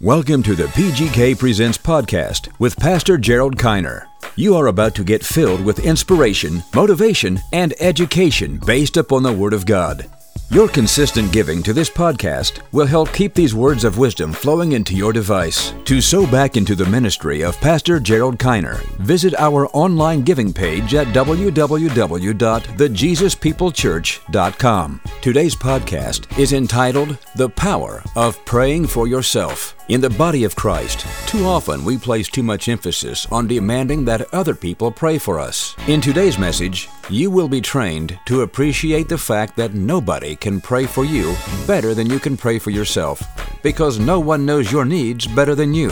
Welcome to the PGK Presents podcast with Pastor Gerald Kiner. You are about to get filled with inspiration, motivation, and education based upon the Word of God. Your consistent giving to this podcast will help keep these words of wisdom flowing into your device. To sow back into the ministry of Pastor Gerald Kiner, visit our online giving page at www.thejesuspeoplechurch.com. Today's podcast is entitled The Power of Praying for Yourself. In the body of Christ, too often we place too much emphasis on demanding that other people pray for us. In today's message, you will be trained to appreciate the fact that nobody can pray for you better than you can pray for yourself, because no one knows your needs better than you.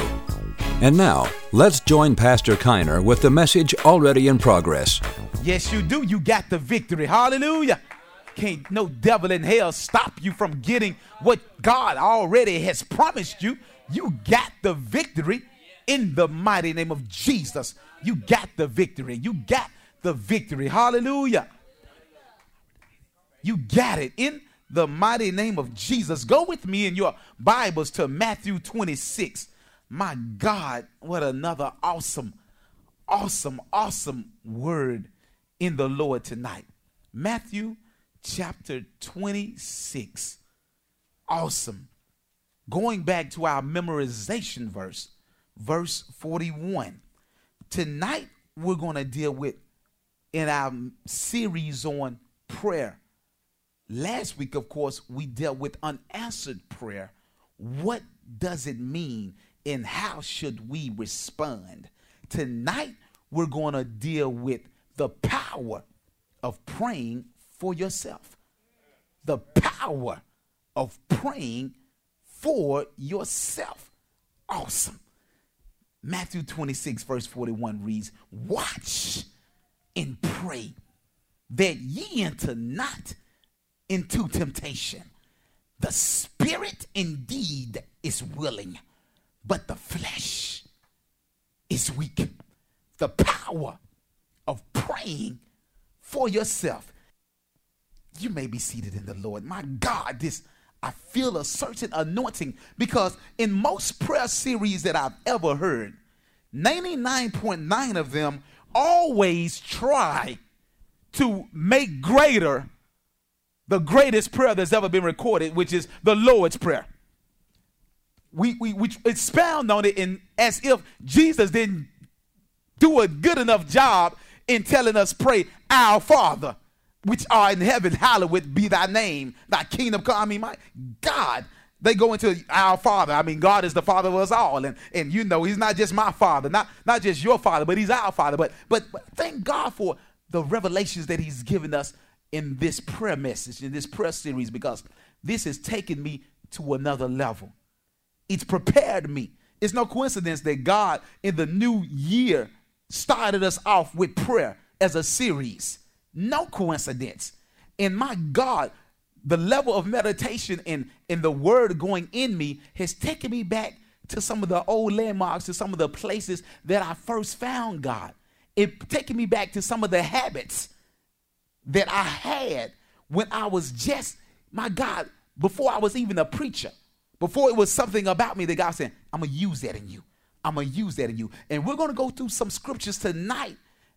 And now, let's join Pastor Kiner with the message already in progress. Yes, you do. You got the victory. Hallelujah. Can't no devil in hell stop you from getting what God already has promised you. You got the victory in the mighty name of Jesus. You got the victory. You got the victory. Hallelujah. You got it in the mighty name of Jesus. Go with me in your Bibles to Matthew 26. My God, what another awesome, awesome, awesome word in the Lord tonight. Matthew chapter 26. Awesome. Going back to our memorization verse, verse 41. Tonight, we're going to deal with in our series on prayer. Last week, of course, we dealt with unanswered prayer. What does it mean and how should we respond? Tonight, we're going to deal with the power of praying for yourself. The power of praying for yourself. Awesome. Matthew 26, verse 41 reads, Watch and pray that ye enter not into temptation. The spirit indeed is willing, but the flesh is weak. The power of praying for yourself. You may be seated in the Lord. My God, this I feel a certain anointing because in most prayer series that I've ever heard, 99.9 of them always try to make greater the greatest prayer that's ever been recorded, which is the Lord's Prayer. We, we, we expound on it in, as if Jesus didn't do a good enough job in telling us pray, Our Father which are in heaven, hallowed be thy name, thy kingdom come. I mean, my God, they go into our father. I mean, God is the father of us all. And, and you know, he's not just my father, not, not just your father, but he's our father. But, but, but thank God for the revelations that he's given us in this prayer message, in this prayer series, because this has taken me to another level. It's prepared me. It's no coincidence that God in the new year started us off with prayer as a series. No coincidence. And my God, the level of meditation and, and the word going in me has taken me back to some of the old landmarks, to some of the places that I first found God. It taken me back to some of the habits that I had when I was just, my God, before I was even a preacher, before it was something about me that God said, I'm to use that in you. I'm to use that in you. And we're to go through some scriptures tonight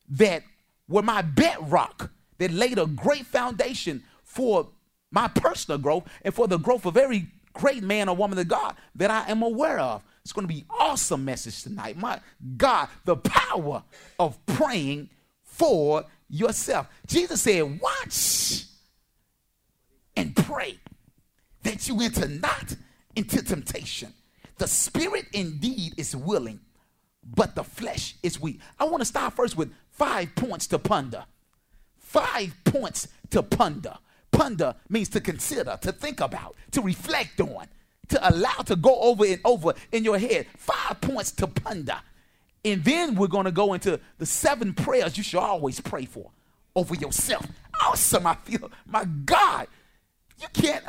that were my bedrock that laid a great foundation for my personal growth and for the growth of every great man or woman of God that I am aware of. It's going to be awesome message tonight. My God, the power of praying for yourself. Jesus said, "Watch and pray that you enter not into temptation. The spirit indeed is willing, but the flesh is weak." I want to start first with five points to ponder. Five points to ponder. Ponder means to consider, to think about, to reflect on, to allow to go over and over in your head. Five points to ponder. And then we're going to go into the seven prayers you should always pray for over yourself. Awesome. I feel, my God, you can't,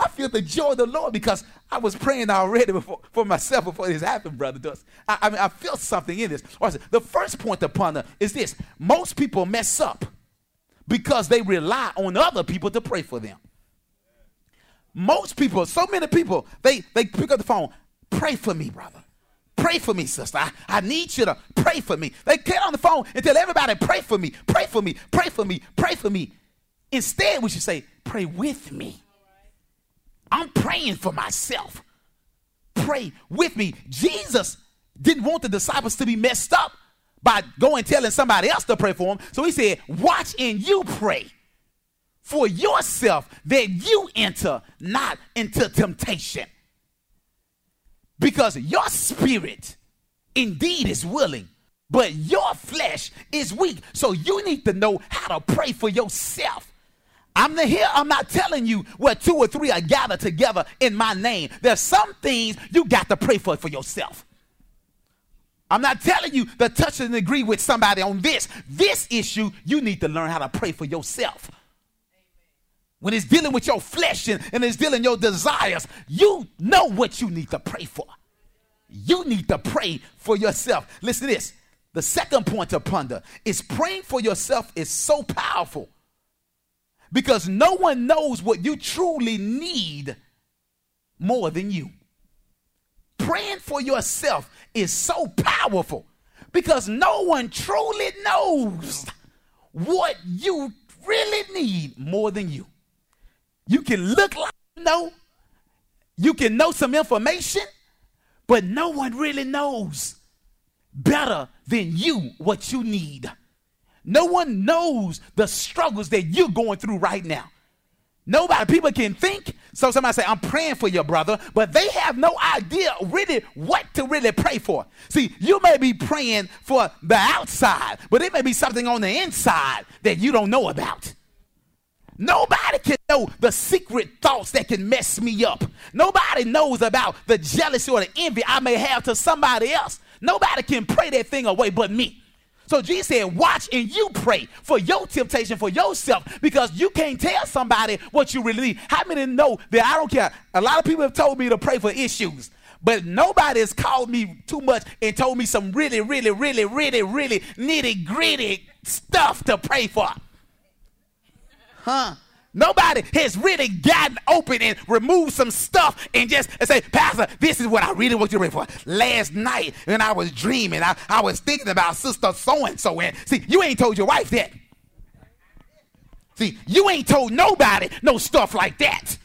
I feel the joy of the Lord because I was praying already before, for myself before this happened, brother. Does I, I mean, I feel something in this. The first point to ponder is this most people mess up because they rely on other people to pray for them. Most people, so many people, they, they pick up the phone, pray for me, brother. Pray for me, sister. I, I need you to pray for me. They get on the phone and tell everybody, pray for me, pray for me, pray for me, pray for me. Instead, we should say, pray with me. I'm praying for myself. Pray with me. Jesus didn't want the disciples to be messed up by going telling somebody else to pray for them. So he said, Watch and you pray for yourself that you enter not into temptation. Because your spirit indeed is willing, but your flesh is weak. So you need to know how to pray for yourself. I'm the here. I'm not telling you where two or three are gathered together in my name. There's some things you got to pray for for yourself. I'm not telling you to touch and agree with somebody on this. This issue, you need to learn how to pray for yourself. When it's dealing with your flesh and, and it's dealing your desires, you know what you need to pray for. You need to pray for yourself. Listen to this. The second point to ponder is praying for yourself is so powerful because no one knows what you truly need more than you. Praying for yourself is so powerful because no one truly knows what you really need more than you. You can look like you know, you can know some information, but no one really knows better than you what you need. No one knows the struggles that you're going through right now. Nobody, people can think. So somebody say, I'm praying for your brother, but they have no idea really what to really pray for. See, you may be praying for the outside, but it may be something on the inside that you don't know about. Nobody can know the secret thoughts that can mess me up. Nobody knows about the jealousy or the envy I may have to somebody else. Nobody can pray that thing away but me. So Jesus said, watch and you pray for your temptation for yourself because you can't tell somebody what you really need. How many know that I don't care? A lot of people have told me to pray for issues, but nobody has called me too much and told me some really, really, really, really, really nitty gritty stuff to pray for. Huh? Nobody has really gotten open and removed some stuff and just say, Pastor, this is what I really want you to pray for. Last night when I was dreaming, I, I was thinking about sister so and so. And see, you ain't told your wife that. See, you ain't told nobody no stuff like that.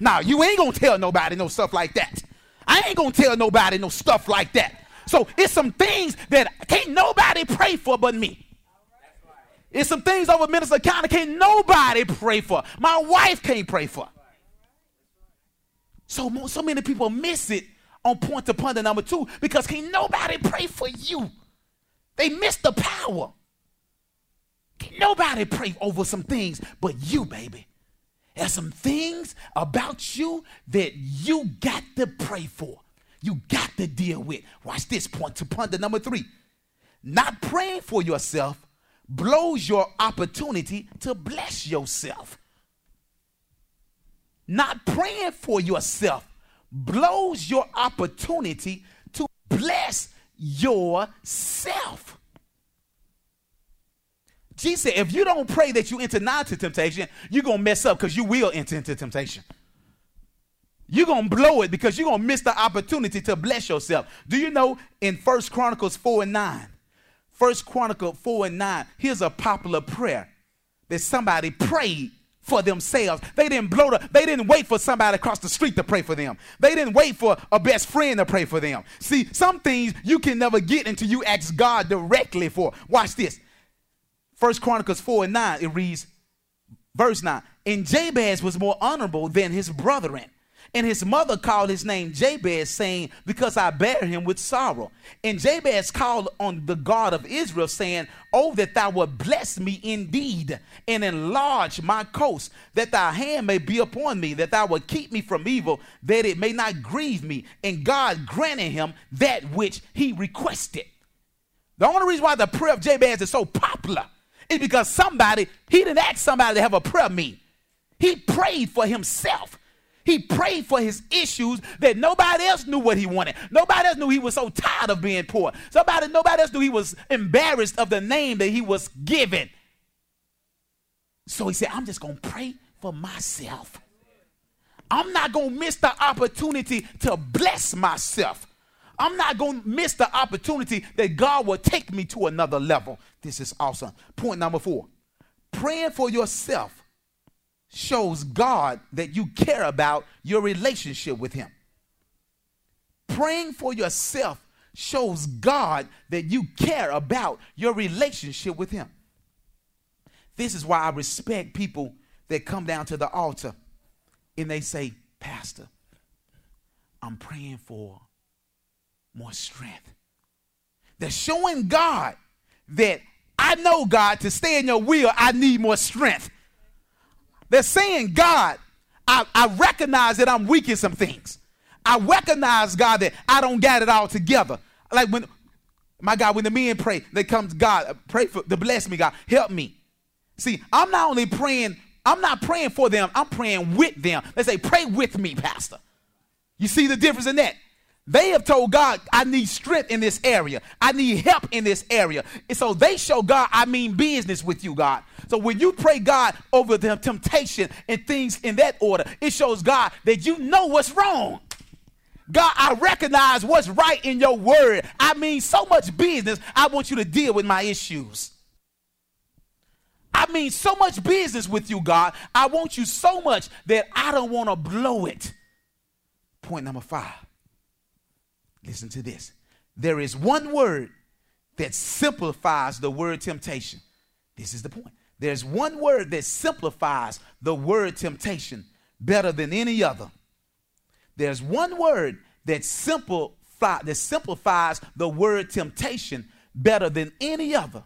Now, you ain't gonna tell nobody no stuff like that. I ain't gonna tell nobody no stuff like that. So it's some things that can't nobody pray for but me. It's some things over Minister County can't nobody pray for. My wife can't pray for. So, so many people miss it on point to ponder number two because can't nobody pray for you. They miss the power. Can't nobody pray over some things but you, baby. There's some things about you that you got to pray for. You got to deal with. Watch this point to ponder number three. Not praying for yourself blows your opportunity to bless yourself. Not praying for yourself blows your opportunity to bless yourself. Jesus said, if you don't pray that you enter not into temptation, you're going to mess up because you will enter into temptation. You're going to blow it because you're going to miss the opportunity to bless yourself. Do you know in First Chronicles 4 and 9, First Chronicle 4 and 9, here's a popular prayer that somebody prayed for themselves. They didn't blow the, they didn't wait for somebody across the street to pray for them. They didn't wait for a best friend to pray for them. See, some things you can never get until you ask God directly for. Watch this. First Chronicles 4 and 9, it reads, verse 9, and Jabez was more honorable than his brethren and his mother called his name Jabez, saying, Because I bear him with sorrow. And Jabez called on the God of Israel, saying, Oh, that thou would bless me indeed, and enlarge my coast, that thy hand may be upon me, that thou would keep me from evil, that it may not grieve me. And God granted him that which he requested. The only reason why the prayer of Jabez is so popular is because somebody, he didn't ask somebody to have a prayer meeting. He prayed for himself. He prayed for his issues that nobody else knew what he wanted. Nobody else knew he was so tired of being poor. Somebody, nobody else knew he was embarrassed of the name that he was given. So he said, I'm just going to pray for myself. I'm not going to miss the opportunity to bless myself. I'm not going to miss the opportunity that God will take me to another level. This is awesome. Point number four praying for yourself shows God that you care about your relationship with Him. Praying for yourself shows God that you care about your relationship with Him. This is why I respect people that come down to the altar and they say, Pastor, I'm praying for more strength. They're showing God that I know, God, to stay in your will, I need more strength. They're saying, God, I, I recognize that I'm weak in some things. I recognize, God, that I don't got it all together. Like when, my God, when the men pray, they come to God, pray for to bless me, God, help me. See, I'm not only praying, I'm not praying for them, I'm praying with them. They say, pray with me, Pastor. You see the difference in that? They have told God, I need strength in this area. I need help in this area. And so they show God, I mean business with you, God. So when you pray God over the temptation and things in that order, it shows God that you know what's wrong. God, I recognize what's right in your word. I mean so much business. I want you to deal with my issues. I mean so much business with you, God. I want you so much that I don't want to blow it. Point number five Listen to this. There is one word that simplifies the word temptation. This is the point. There's one word that simplifies the word temptation better than any other. There's one word that simplify, that simplifies the word temptation better than any other.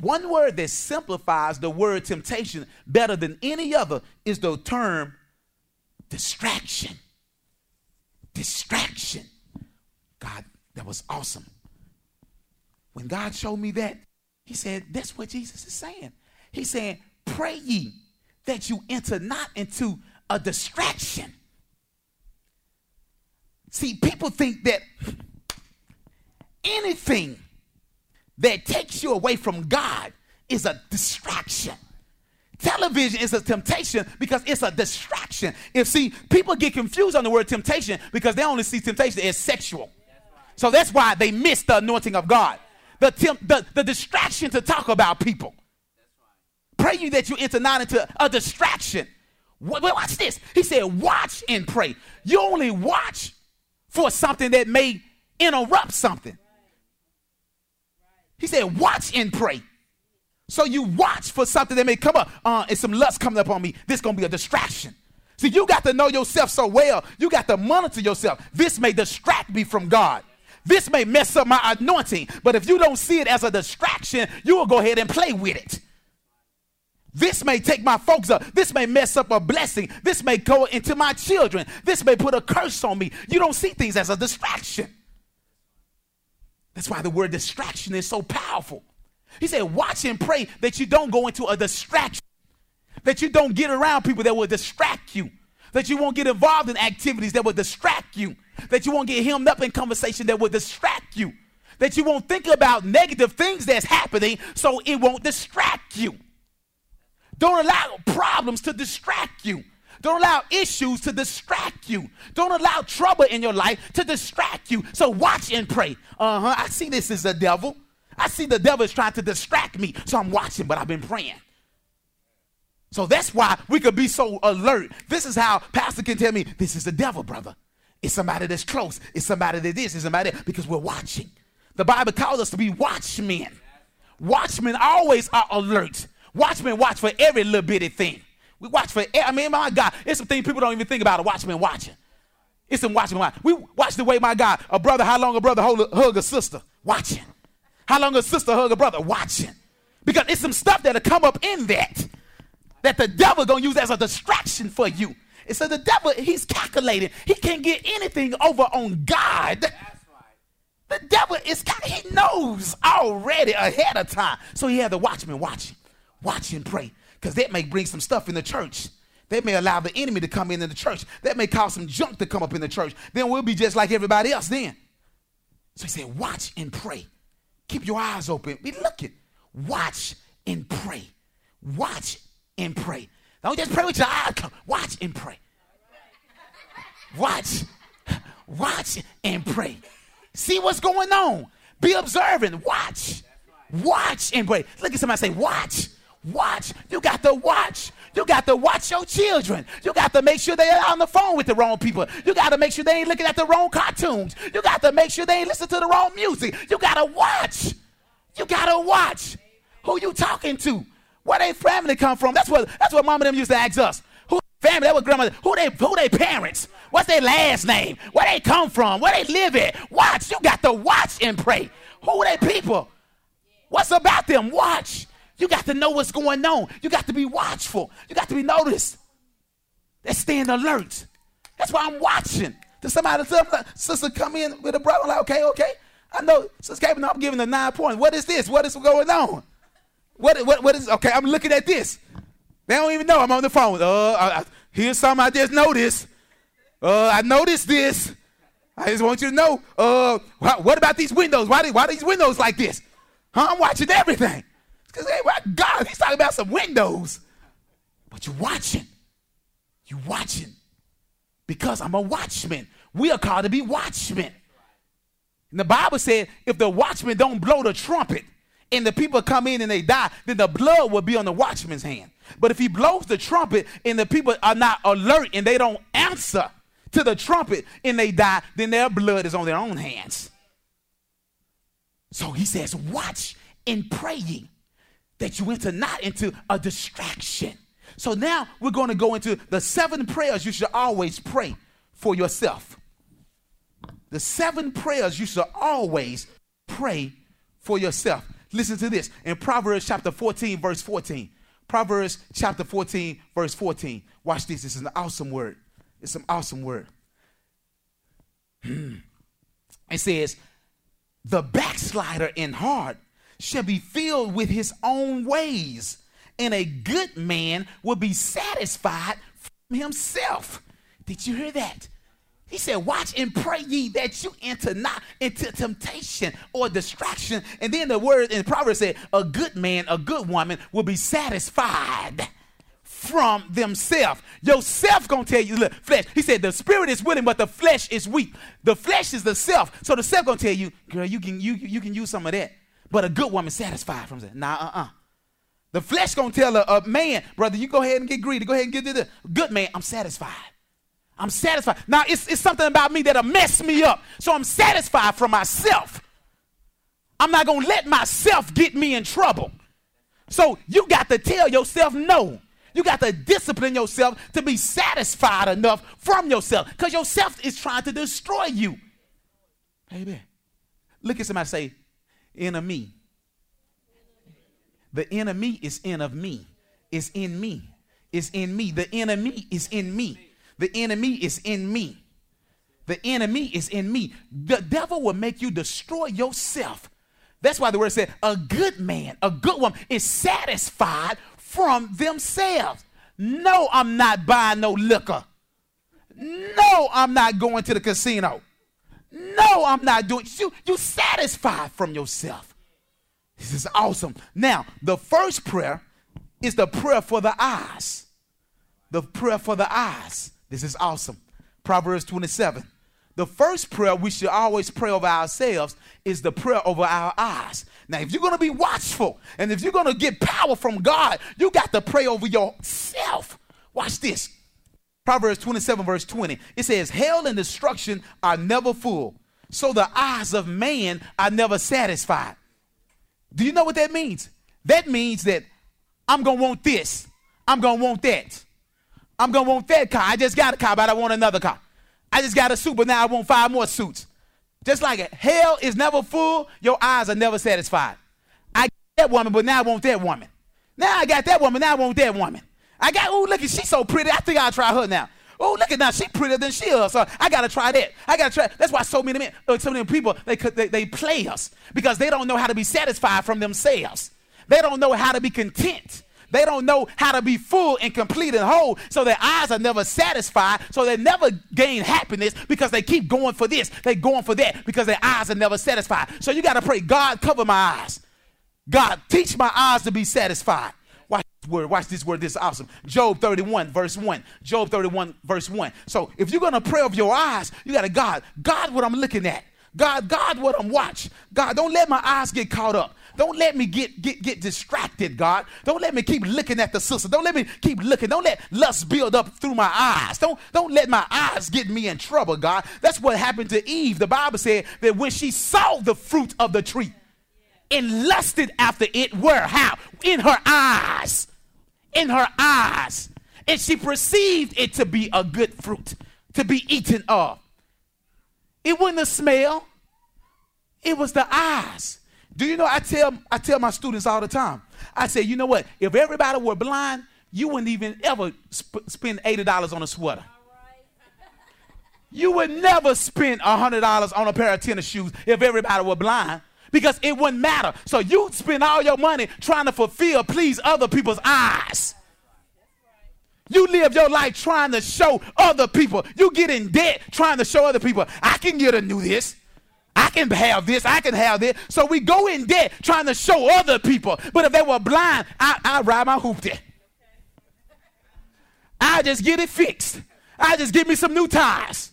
One word that simplifies the word temptation better than any other is the term distraction. Distraction. God, that was awesome. When God showed me that, he said, that's what Jesus is saying. He's saying, pray ye that you enter not into a distraction. See, people think that anything that takes you away from God is a distraction. Television is a temptation because it's a distraction. If see, people get confused on the word temptation because they only see temptation as sexual. So that's why they miss the anointing of God. The, temp, the, the distraction to talk about people. Pray you that you enter not into a distraction. Watch this. He said, watch and pray. You only watch for something that may interrupt something. He said, watch and pray. So you watch for something that may come up. Uh, and some lust coming up on me. This to be a distraction. See, you got to know yourself so well. You got to monitor yourself. This may distract me from God. This may mess up my anointing, but if you don't see it as a distraction, you will go ahead and play with it. This may take my folks up. This may mess up a blessing. This may go into my children. This may put a curse on me. You don't see things as a distraction. That's why the word distraction is so powerful. He said, Watch and pray that you don't go into a distraction, that you don't get around people that will distract you, that you won't get involved in activities that will distract you, that you won't get hemmed up in conversation that will distract you, that you won't think about negative things that's happening so it won't distract you. Don't allow problems to distract you. Don't allow issues to distract you. Don't allow trouble in your life to distract you. So watch and pray. Uh huh. I see this is the devil. I see the devil is trying to distract me. So I'm watching, but I've been praying. So that's why we could be so alert. This is how Pastor can tell me this is the devil, brother. It's somebody that's close. It's somebody that is. It's somebody that, because we're watching. The Bible calls us to be watchmen. Watchmen always are alert. Watchmen watch for every little bitty thing. We watch for, I mean, my God, it's some things people don't even think about a watchman watching. It's some watchman watching. We watch the way, my God, a brother, how long a brother hold a, hug a sister? Watching. How long a sister hug a brother? Watching. Because it's some stuff that'll come up in that that the devil gonna use as a distraction for you. And so the devil, he's calculating. He can't get anything over on God. The devil is he knows already ahead of time. So he had the watchman watching, watch and pray. Because that may bring some stuff in the church. That may allow the enemy to come in in the church. That may cause some junk to come up in the church. Then we'll be just like everybody else then. So he said, watch and pray. Keep your eyes open. Be looking. Watch and pray. Watch and pray. Don't just pray with your eyes. Watch and pray. watch, watch and pray. See what's going on. Be observant. Watch. Watch and pray. Look at somebody say, watch. Watch. You got to watch. You got to watch your children. You got to make sure they're on the phone with the wrong people. You got to make sure they ain't looking at the wrong cartoons. You got to make sure they ain't listening to the wrong music. You got to watch. You got to watch who you talking to. Where they family come from. That's what that's what mom and them used to ask us. Who family? That was grandmother. Who they who they parents? What's their last name? Where they come from? Where they live at? Watch. You got to watch and pray. Who they people? What's about them? Watch. You got to know what's going on. You got to be watchful. You got to be noticed. They're staying alert. That's why I'm watching. Does somebody, tell me, uh, sister, come in with a brother? Like, okay, okay. I know, Sister Kevin, I'm giving a nine point. What is this? What is going on? What, what, what is, okay, I'm looking at this. They don't even know I'm on the phone. Uh, I, here's something I just noticed. Uh, I noticed this. I just want you to know. Uh, what about these windows? Why, why these windows like this? Huh? I'm watching everything. Because hey, God, he's talking about some windows. But you're watching. You're watching. Because I'm a watchman. We are called to be watchmen. And the Bible said if the watchman don't blow the trumpet and the people come in and they die, then the blood will be on the watchman's hand. But if he blows the trumpet and the people are not alert and they don't answer to the trumpet and they die, then their blood is on their own hands. So he says, watch in praying that you enter not into a distraction. So now we're going to go into the seven prayers you should always pray for yourself. The seven prayers you should always pray for yourself. Listen to this in Proverbs chapter 14, verse 14. Proverbs chapter 14, verse 14. Watch this. This is an awesome word. It's an awesome word. it says, The backslider in heart shall be filled with his own ways, and a good man will be satisfied from himself. Did you hear that? He said, Watch and pray ye that you enter not into temptation or distraction. And then the word in Proverbs said, A good man, a good woman will be satisfied from themselves. Yourself gonna tell you, look, flesh. He said the spirit is willing, but the flesh is weak. The flesh is the self. So the self gonna tell you, girl, you can you you can use some of that. But a good woman satisfied from that. Nah, uh-uh. The flesh gonna tell a, a, man, brother, you go ahead and get greedy. Go ahead and get the good man. I'm satisfied. I'm satisfied. Now it's, it's something about me that'll mess me up. So I'm satisfied from myself. I'm not gonna let myself get me in trouble. So you got to tell yourself no. You got to discipline yourself to be satisfied enough from yourself because yourself is trying to destroy you. Baby, look at somebody say, enemy. The enemy is in of me. Is in me. Is in me. The enemy is in me. The enemy is in me. The enemy is in me. The devil will make you destroy yourself. That's why the word said, a good man, a good woman is satisfied from themselves. No, I'm not buying no liquor. No, I'm not going to the casino. No, I'm not doing you you satisfied from yourself. This is awesome. Now, the first prayer is the prayer for the eyes. The prayer for the eyes. This is awesome. Proverbs 27. The first prayer we should always pray over ourselves is the prayer over our eyes. Now, if you're going to be watchful and if you're going to get power from God, you got to pray over yourself. Watch this. Proverbs 27, verse 20. It says, Hell and destruction are never full, so the eyes of man are never satisfied. Do you know what that means? That means that I'm going to want this. I'm going to want that. I'm to want that car. I just got a car, but I want another car. I just got a suit, but now I want five more suits. Just like it. Hell is never full, your eyes are never satisfied. I got that woman, but now I want that woman. Now I got that woman, now I want that woman. I got, oh, look at, she's so pretty. I think I'll try her now. Oh, look at now, she's prettier than she is. So I gotta try that. I gotta try. That's why so many men, uh, so many people, they, they they play us because they don't know how to be satisfied from themselves. They don't know how to be content. They don't know how to be full and complete and whole. So their eyes are never satisfied. So they never gain happiness because they keep going for this. They going for that because their eyes are never satisfied. So you got to pray, God, cover my eyes. God, teach my eyes to be satisfied. Watch this word. Watch this word. This is awesome. Job 31, verse 1. Job 31, verse 1. So if you're going to pray of your eyes, you got to God. God, what I'm looking at. God, God, what I'm watching. God, don't let my eyes get caught up. Don't let me get, get, get distracted, God. Don't let me keep looking at the sister. Don't let me keep looking. Don't let lust build up through my eyes. Don't, don't let my eyes get me in trouble, God. That's what happened to Eve. The Bible said that when she saw the fruit of the tree and lusted after it, where? How? In her eyes. In her eyes. And she perceived it to be a good fruit to be eaten of. It wasn't the smell, it was the eyes. Do you know I tell I tell my students all the time. I say, you know what? If everybody were blind, you wouldn't even ever sp- spend eighty dollars on a sweater. You would never spend hundred dollars on a pair of tennis shoes if everybody were blind because it wouldn't matter. So you'd spend all your money trying to fulfill, please other people's eyes. You live your life trying to show other people. You get in debt trying to show other people, I can get a new this. I can have this, I can have this. So we go in debt trying to show other people. But if they were blind, I, I ride my hoop there. I just get it fixed. I just give me some new tires.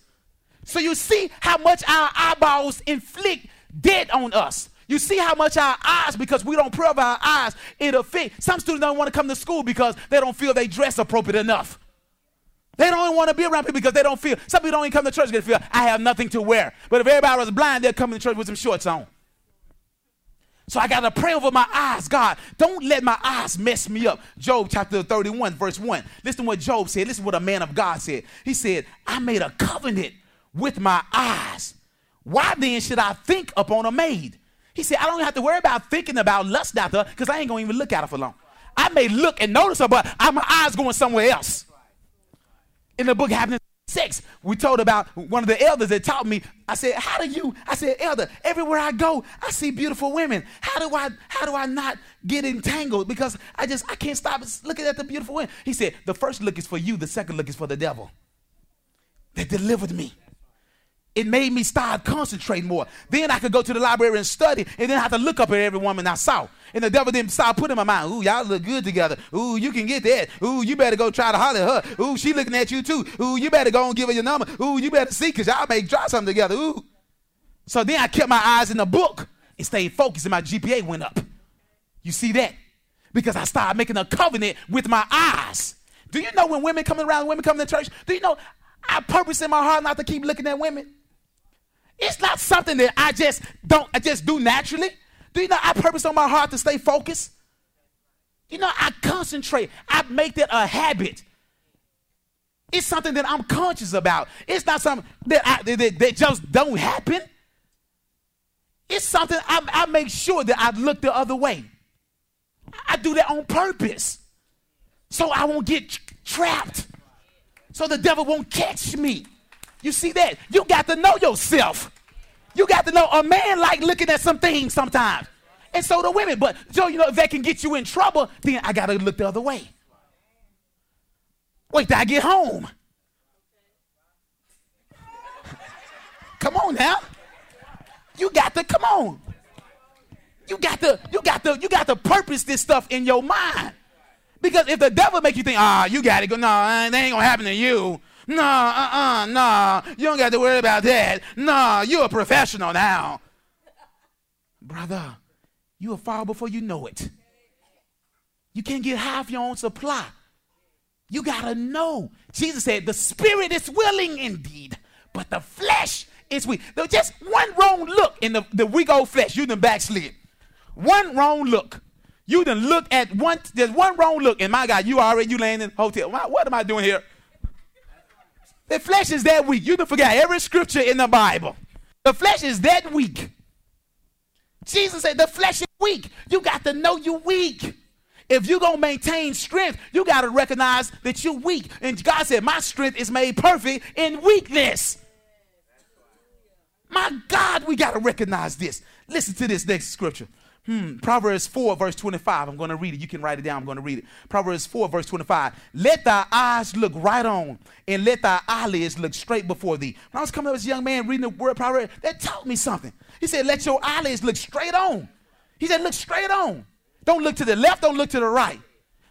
So you see how much our eyeballs inflict debt on us. You see how much our eyes, because we don't pray our eyes, it affect. Some students don't want to come to school because they don't feel they dress appropriate enough. They don't want to be around people because they don't feel. Some people don't even come to church because they feel I have nothing to wear. But if everybody was blind, they'd come to church with some shorts on. So I got to pray over my eyes. God, don't let my eyes mess me up. Job chapter 31, verse 1. Listen to what Job said. Listen to what a man of God said. He said, I made a covenant with my eyes. Why then should I think upon a maid? He said, I don't have to worry about thinking about lust after because I ain't going to even look at her for long. I may look and notice her, but my eyes going somewhere else in the book Happiness Six, we told about one of the elders that taught me. I said, "How do you?" I said, "Elder, everywhere I go, I see beautiful women. How do I? How do I not get entangled? Because I just I can't stop looking at the beautiful women." He said, "The first look is for you. The second look is for the devil that delivered me." It made me start concentrating more. Then I could go to the library and study, and then I have to look up at every woman I saw. And the devil didn't start putting in my mind, ooh, y'all look good together. Ooh, you can get that. Ooh, you better go try to holler at her. Ooh, she looking at you too. Ooh, you better go and give her your number. Ooh, you better see, because y'all may try something together. Ooh. So then I kept my eyes in the book and stayed focused, and my GPA went up. You see that? Because I started making a covenant with my eyes. Do you know when women come around, women come to church? Do you know I purpose in my heart not to keep looking at women? It's not something that I just don't, I just do naturally. Do you know I purpose on my heart to stay focused? You know, I concentrate. I make that a habit. It's something that I'm conscious about. It's not something that, I, that, that just don't happen. It's something I, I make sure that I look the other way. I do that on purpose. So I won't get trapped. So the devil won't catch me. You see that? You got to know yourself. You got to know a man like looking at some things sometimes. And so do women. But Joe, you know, if that can get you in trouble, then I gotta look the other way. Wait till I get home. come on now. You got to come on. You got to, you got to, you got to purpose this stuff in your mind. Because if the devil make you think, ah, oh, you got to go, no, that ain't gonna happen to you. No, uh-uh, no. You don't got to worry about that. No, you're a professional now. Brother, you'll fall before you know it. You can't get half your own supply. You got to know. Jesus said, the spirit is willing indeed, but the flesh is weak. Just one wrong look in the, the weak old flesh, you done backslid. One wrong look. You done look at one, there's one wrong look, and my God, you already, you laying in the hotel. What am I doing here? The flesh is that weak. You can forget every scripture in the Bible. The flesh is that weak. Jesus said the flesh is weak. You got to know you're weak. If you're going to maintain strength, you got to recognize that you're weak. And God said, My strength is made perfect in weakness. My God, we got to recognize this. Listen to this next scripture. Hmm. Proverbs 4, verse 25. I'm going to read it. You can write it down. I'm going to read it. Proverbs 4, verse 25. Let thy eyes look right on, and let thy eyelids look straight before thee. When I was coming up as a young man reading the word Proverbs, that taught me something. He said, Let your eyelids look straight on. He said, Look straight on. Don't look to the left, don't look to the right.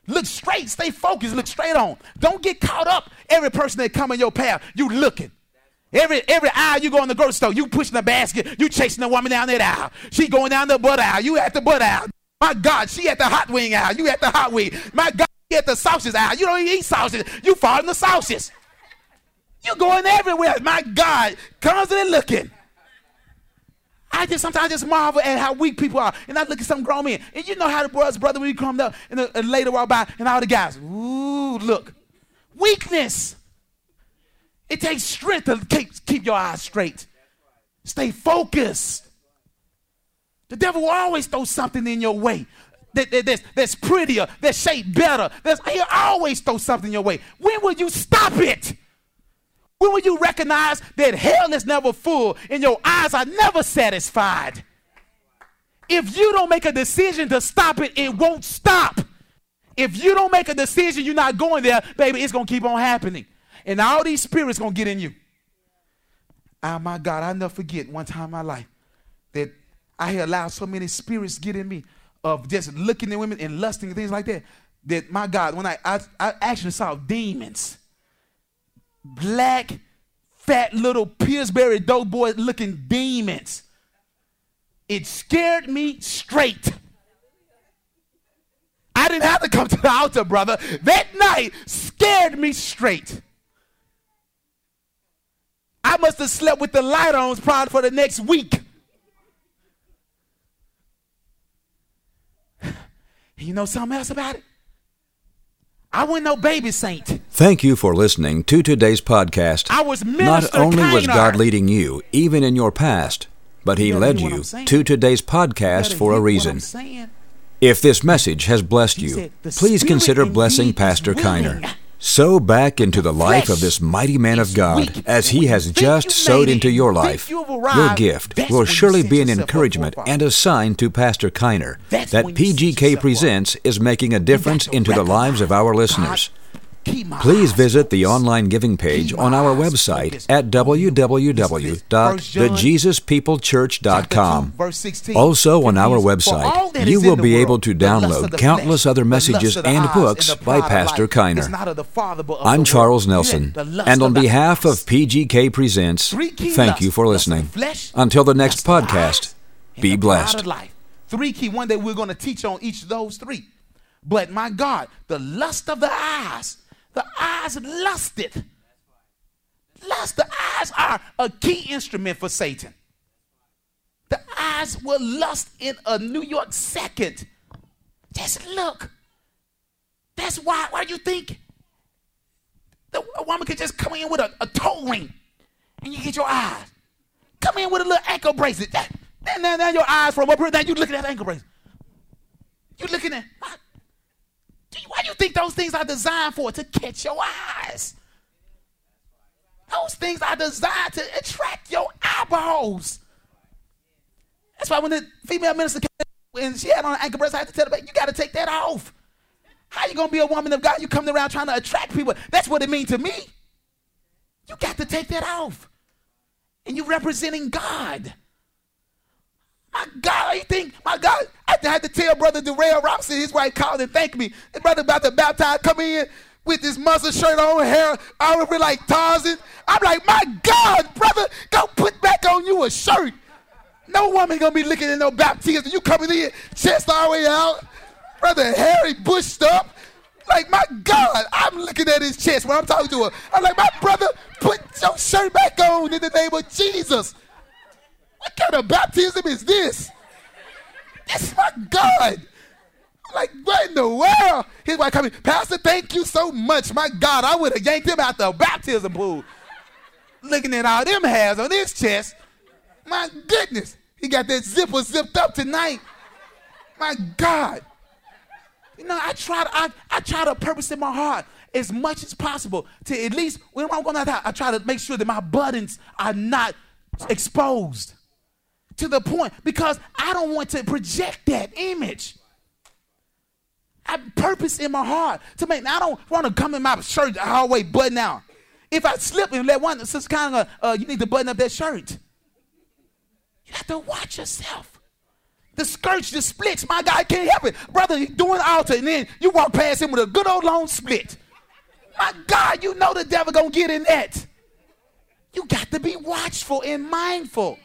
Look straight, stay focused, look straight on. Don't get caught up. Every person that come in your path, you looking. Every every aisle you go in the grocery store, you pushing the basket, you chasing the woman down that aisle. She going down the butt aisle, you at the butt aisle. My God, she at the hot wing aisle, you at the hot wing. My God, she at the sausage aisle. You don't eat sausage, you fall in the sausages. You going everywhere. My God, constantly looking. I just sometimes I just marvel at how weak people are. And I look at some grown men. And you know how the boys, brother, when you come up and, uh, and later walk by, and all the guys, ooh, look. Weakness. It takes strength to keep, keep your eyes straight. Stay focused. The devil will always throw something in your way that, that, that's, that's prettier, that's shaped better. That's, he'll always throw something in your way. When will you stop it? When will you recognize that hell is never full and your eyes are never satisfied? If you don't make a decision to stop it, it won't stop. If you don't make a decision, you're not going there, baby, it's going to keep on happening. And all these spirits to get in you. Oh my God, I'll never forget one time in my life that I had allowed so many spirits get in me of just looking at women and lusting and things like that. That my God, when I, I, I actually saw demons black, fat little Pillsbury Doughboy looking demons. It scared me straight. I didn't have to come to the altar, brother. That night scared me straight. I must have slept with the light on probably for the next week. You know something else about it? I wasn't no baby saint. Thank you for listening to today's podcast. I was Not Minister only was God leading you, even in your past, but He better led you to today's podcast for a reason. If this message has blessed you, said, please consider blessing Pastor Kiner. Sow back into the life of this mighty man of God as he has just sowed into your life. Your gift will surely be an yourself up for a encouragement and a sign to Pastor Kiner that PGK. Presents is making a difference into the lives of our listeners. God, keep my Please visit the online giving page on our website at on you. First John, www.thejesuspeoplechurch.com. chapter 2, verse 16. Also, on our website, you will be able to the lust of download countless other messages lust of the and books by Pastor Kiner. is not of the Father, but of I'm Charles. Nelson, Yeah, the lust and on behalf of PGK Presents, thank you for Lust of the listening. Until the next lust of the podcast, be blessed. Three key. One day we're going to teach on each of those three. But my God, the lust of the eyes, the eyes lusted. Lust, the eyes are a key instrument for Satan. The eyes will lust in a New York second. Just look. That's why, why you think the, a woman could just come in with a, a toe ring and you get your eyes. Come in with a little ankle bracelet. Then now, now your eyes from up here, now you looking at ankle bracelet. You looking at, do why do you think those things are designed for? To catch your eyes. Those things are designed to attract your eyeballs. That's why when the female minister came and she had on an ankle bracelet, I had to tell her, "Babe, you got to take that off. How you gonna be a woman of God? You coming around trying to attract people. That's what it means to me. You got to take that off. And you representing God. My God, you think, my God, I had to tell Brother Darrell Robinson, his wife called and thanked me. Brother about to baptize, come in with this muscle shirt on, hair all over like Tarzan. I'm like, my God, brother, go put back on you a shirt. No woman gonna be looking at no baptism. You coming in, chest all the way out. Brother Harry bushed up. Like, my God, I'm looking at his chest when I'm talking to her. I'm like, my brother, put your shirt back on in the name of Jesus. What kind of baptism is this? This my God. Like, what in the world? His wife coming, Pastor, thank you so much. My God, I would have yanked him out the baptism pool. Looking at all them hairs on his chest. My goodness. He got that zipper zipped up tonight. My God. You know, I try to I, I try to purpose in my heart as much as possible to at least when I'm going out, I try to make sure that my buttons are not exposed to the point because I don't want to project that image. I purpose in my heart to make. I don't want to come in my shirt the way button out. If I slip and let one, it's kind of uh, you need to button up that shirt. You have to watch yourself. The skirts just splits. My guy can't help it. Brother, doing altar, and then you walk past him with a good old long split. My God, you know the devil gonna get in that. You got to be watchful and mindful.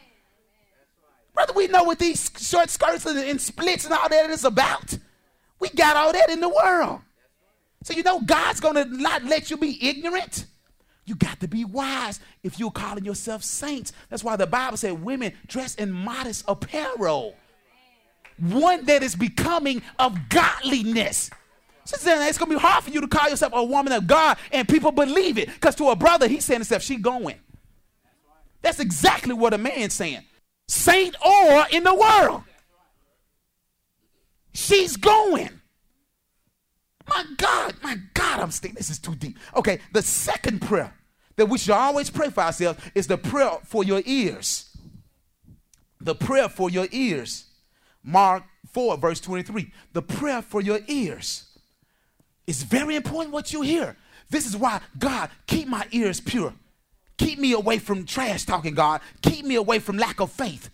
Brother, we know what these short skirts and, and splits and all that is about. We got all that in the world. So you know God's gonna not let you be ignorant. You got to be wise if you're calling yourself saints. That's why the Bible said women dress in modest apparel one that is becoming of godliness. So it's going to be hard for you to call yourself a woman of God and people believe it. Because to a brother, he's saying himself, she going. That's exactly what a man's saying. Saint or in the world. She's going. My God, my God, I'm stinking. This is too deep. Okay, the second prayer that we should always pray for ourselves is the prayer for your ears. The prayer for your ears. Mark 4, verse 23. The prayer for your ears. It's very important what you hear. This is why, God, keep my ears pure. Keep me away from trash talking, God. Keep me away from lack of faith.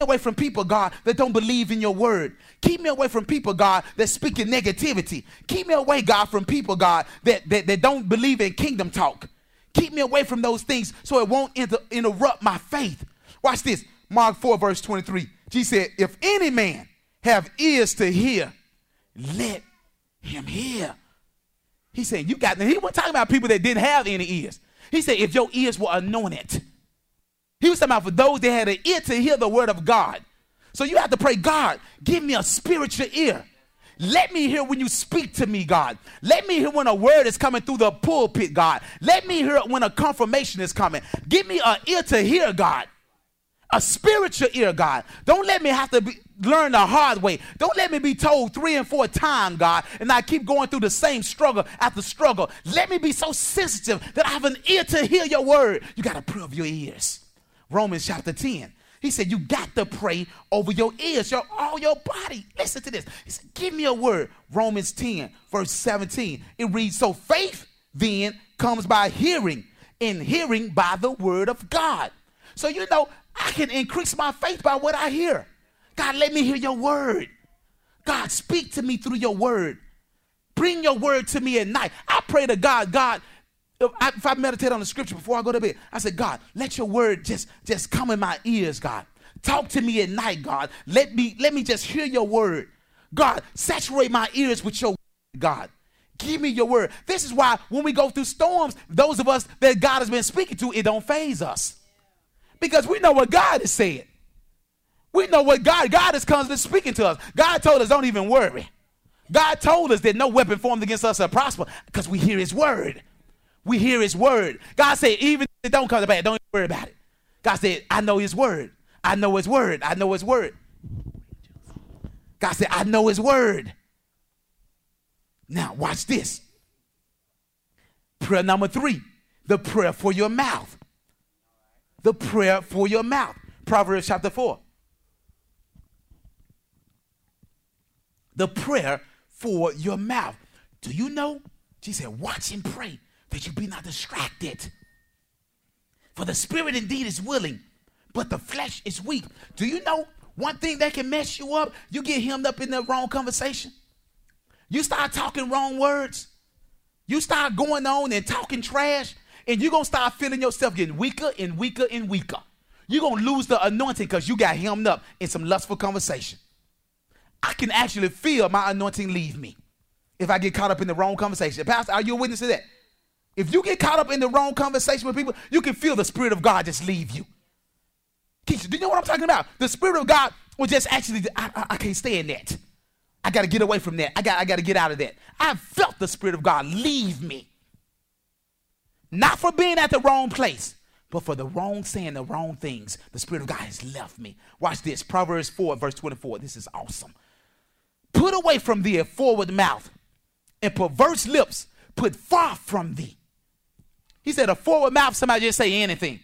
Keep me away from people, God, that don't believe in your word. Keep me away from people, God, that speak in negativity. Keep me away, God, from people, God, that, that, that don't believe in kingdom talk. Keep me away from those things so it won't inter- interrupt my faith. Watch this. Mark 4, verse 23. Jesus said, If any man have ears to hear, let him hear. He said, You got, he wasn't talking about people that didn't have any ears. He said, If your ears were anointed, he was talking about for those that had an ear to hear the word of God. So you have to pray, God, give me a spiritual ear. Let me hear when you speak to me, God. Let me hear when a word is coming through the pulpit, God. Let me hear when a confirmation is coming. Give me an ear to hear, God a spiritual ear, God. Don't let me have to be, learn the hard way. Don't let me be told three and four times, God, and I keep going through the same struggle after struggle. Let me be so sensitive that I have an ear to hear your word. You got to prove your ears. Romans chapter 10. He said, You got to pray over your ears, your all your body. Listen to this. He said, Give me a word. Romans 10, verse 17. It reads, So faith then comes by hearing, and hearing by the word of God. So, you know, I can increase my faith by what I hear. God, let me hear your word. God, speak to me through your word. Bring your word to me at night. I pray to God, God, if I, if I meditate on the scripture before I go to bed, I said, God, let your word just, just come in my ears, God. Talk to me at night, God. Let me, let me just hear your word. God, saturate my ears with your word, God. Give me your word. This is why when we go through storms, those of us that God has been speaking to, it don't faze us because we know what God is saying. We know what God, God is constantly speaking to us. God told us, don't even worry. God told us that no weapon formed against us shall prosper because we hear his word. We hear his word. God said, even if it don't come to pass, don't worry about it. God said, I know his word. I know his word. I know his word. God said, I know his word. Now, watch this. Prayer number three the prayer for your mouth the prayer for your mouth. Proverbs chapter 4. The prayer for your mouth. Do you know? She said, Watch and pray that you be not distracted. For the spirit indeed is willing, but the flesh is weak. Do you know one thing that can mess you up? You get hemmed up in the wrong conversation. You start talking wrong words. You start going on and talking trash and you're going to start feeling yourself getting weaker and weaker and weaker. You're going to lose the anointing because you got hemmed up in some lustful conversation. I can actually feel my anointing leave me if I get caught up in the wrong conversation. Pastor, are you a witness to that? If you get caught up in the wrong conversation with people, you can feel the Spirit of God just leave you. Keisha, do you know what I'm talking about? The Spirit of God will just actually, I, I, I can't stay in that. I got to get away from that. I got, I got to get out of that. I felt the Spirit of God leave me. Not for being at the wrong place, but for the wrong saying the wrong things. The Spirit of God has left me. Watch this Proverbs 4, verse 24. This is awesome. Put away from thee a forward mouth, and perverse lips put far from thee. He said, a forward mouth, somebody just say anything.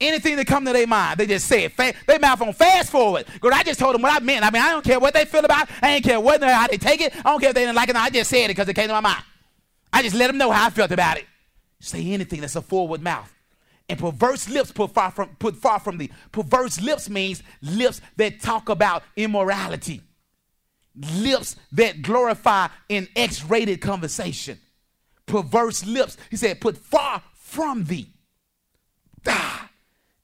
Anything that come to their mind, they just say it. Fa- they mouth on fast forward. Because I just told them what I meant. I mean, I don't care what they feel about. I ain't care what how they take it. I don't care if they didn't like it. I just said it because it came to my mind. I just let them know how I felt about it. Say anything that's a forward mouth And perverse lips put far from put far from thee. Perverse lips means lips that talk about immorality. Lips that glorify in X-rated conversation. Perverse lips, he said, put far from thee. Ah,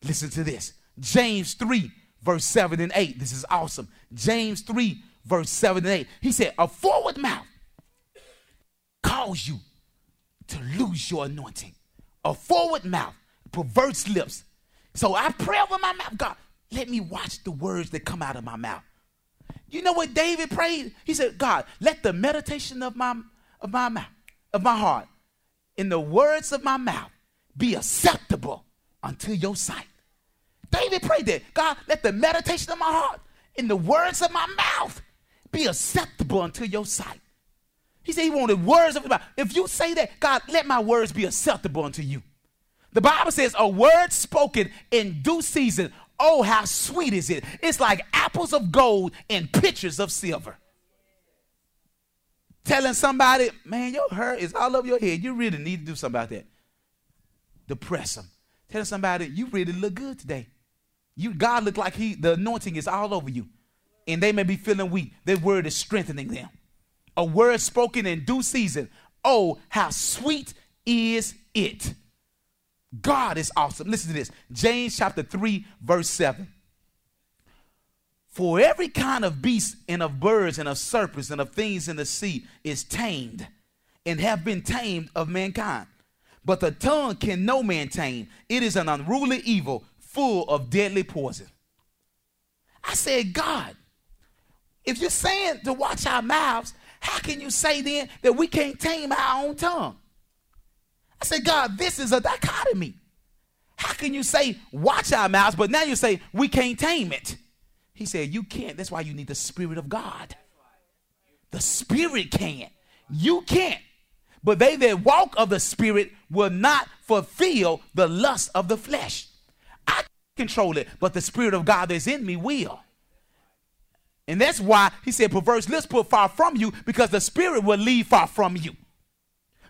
listen to this. James 3, verse 7 and 8. This is awesome. James 3, verse 7 and 8. He said, A forward mouth calls you to lose your anointing. A forward mouth, perverse lips. So I pray over my mouth. God, let me watch the words that come out of my mouth. You know what David prayed? He said, God, let the meditation of my of my mouth, of my heart, in the words of my mouth be acceptable unto your sight. David prayed that. God, let the meditation of my heart in the words of my mouth be acceptable unto your sight. He said he wanted words of the Bible. If you say that, God, let my words be acceptable unto you. The Bible says a word spoken in due season. Oh, how sweet is it? It's like apples of gold and pitchers of silver. Telling somebody, man, your hair is all over your head. You really need to do something about that. Depress them. Telling somebody, you really look good today. You God look like he the anointing is all over you. And they may be feeling weak. That word is strengthening them. A word spoken in due season. Oh, how sweet is it. God is awesome. Listen to this. James chapter 3, verse 7. For every kind of beast and of birds and of serpents and of things in the sea is tamed and have been tamed of mankind. But the tongue can no man tame. It is an unruly evil full of deadly poison. I said, God, if you're saying to watch our mouths, how can you say then that we can't tame our own tongue? I said, God, this is a dichotomy. How can you say watch our mouths, but now you say we can't tame it? He said, You can't. That's why you need the Spirit of God. The Spirit can't. You can't. But they that walk of the Spirit will not fulfill the lust of the flesh I control it, but the Spirit of God that's in me will. And that's why he said, perverse lips put far from you, because the Spirit will leave far from you.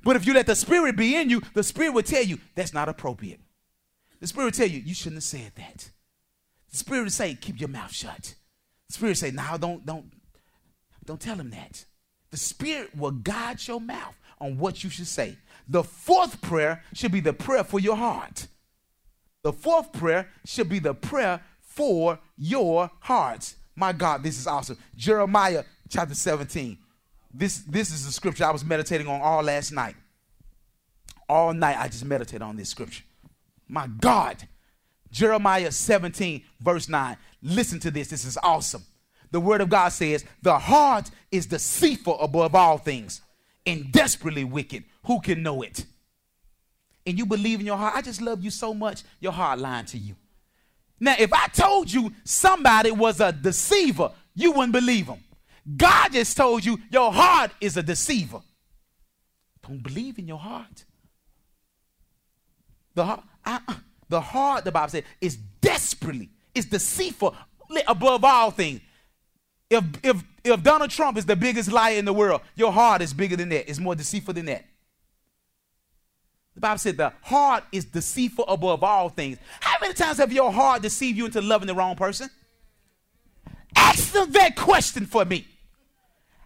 But if you let the Spirit be in you, the Spirit will tell you that's not appropriate. The Spirit will tell you, you shouldn't have said that. The Spirit will say, keep your mouth shut. The Spirit will say, now don't, don't, don't tell him that. The Spirit will guide your mouth on what you should say. The fourth prayer should be the prayer for your heart. The fourth prayer should be the prayer for your hearts. My God, this is awesome. Jeremiah chapter 17. This, this is the scripture I was meditating on all last night. All night I just meditated on this scripture. My God. Jeremiah 17, verse 9. Listen to this. This is awesome. The word of God says, The heart is deceitful above all things and desperately wicked. Who can know it? and you believe in your heart, I just love you so much, your heart lying to you. Now, if I told you somebody was a deceiver, you wouldn't believe him. God just told you your heart is a deceiver. Don't believe in your heart. The heart, I, the heart, the Bible said, is desperately, is deceitful above all things. If, if, if Donald Trump is the biggest liar in the world, your heart is bigger than that. It's more deceitful than that. The Bible said the heart is deceitful above all things. How many times have your heart deceived you into loving the wrong person? Ask them that question for me.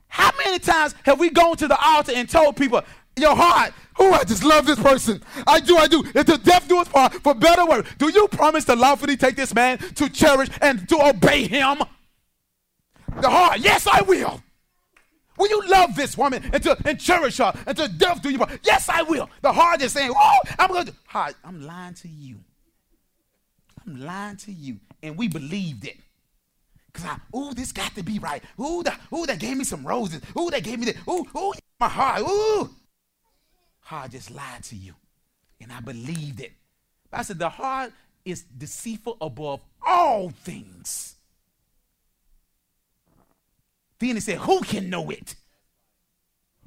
How many times have we gone to the altar and told people, your heart, oh, I just love this person. I do, I do. Until death do us part, for better word. Do you promise to lawfully take this man to cherish and to obey him? The heart, yes, I will. Will you love this woman and, to, and cherish her until death do you part? Yes, I will. The heart is saying, oh, I'm going to. Heart, I'm lying to you. I'm lying to you. And we believed it. Because I, ooh, this got to be right. Ooh, the, ooh, they gave me some roses. Ooh, they gave me this. Ooh, ooh, my heart. Ooh. Heart just lied to you. And I believed it. But I said, the heart is deceitful above all things then he said, Who can know it?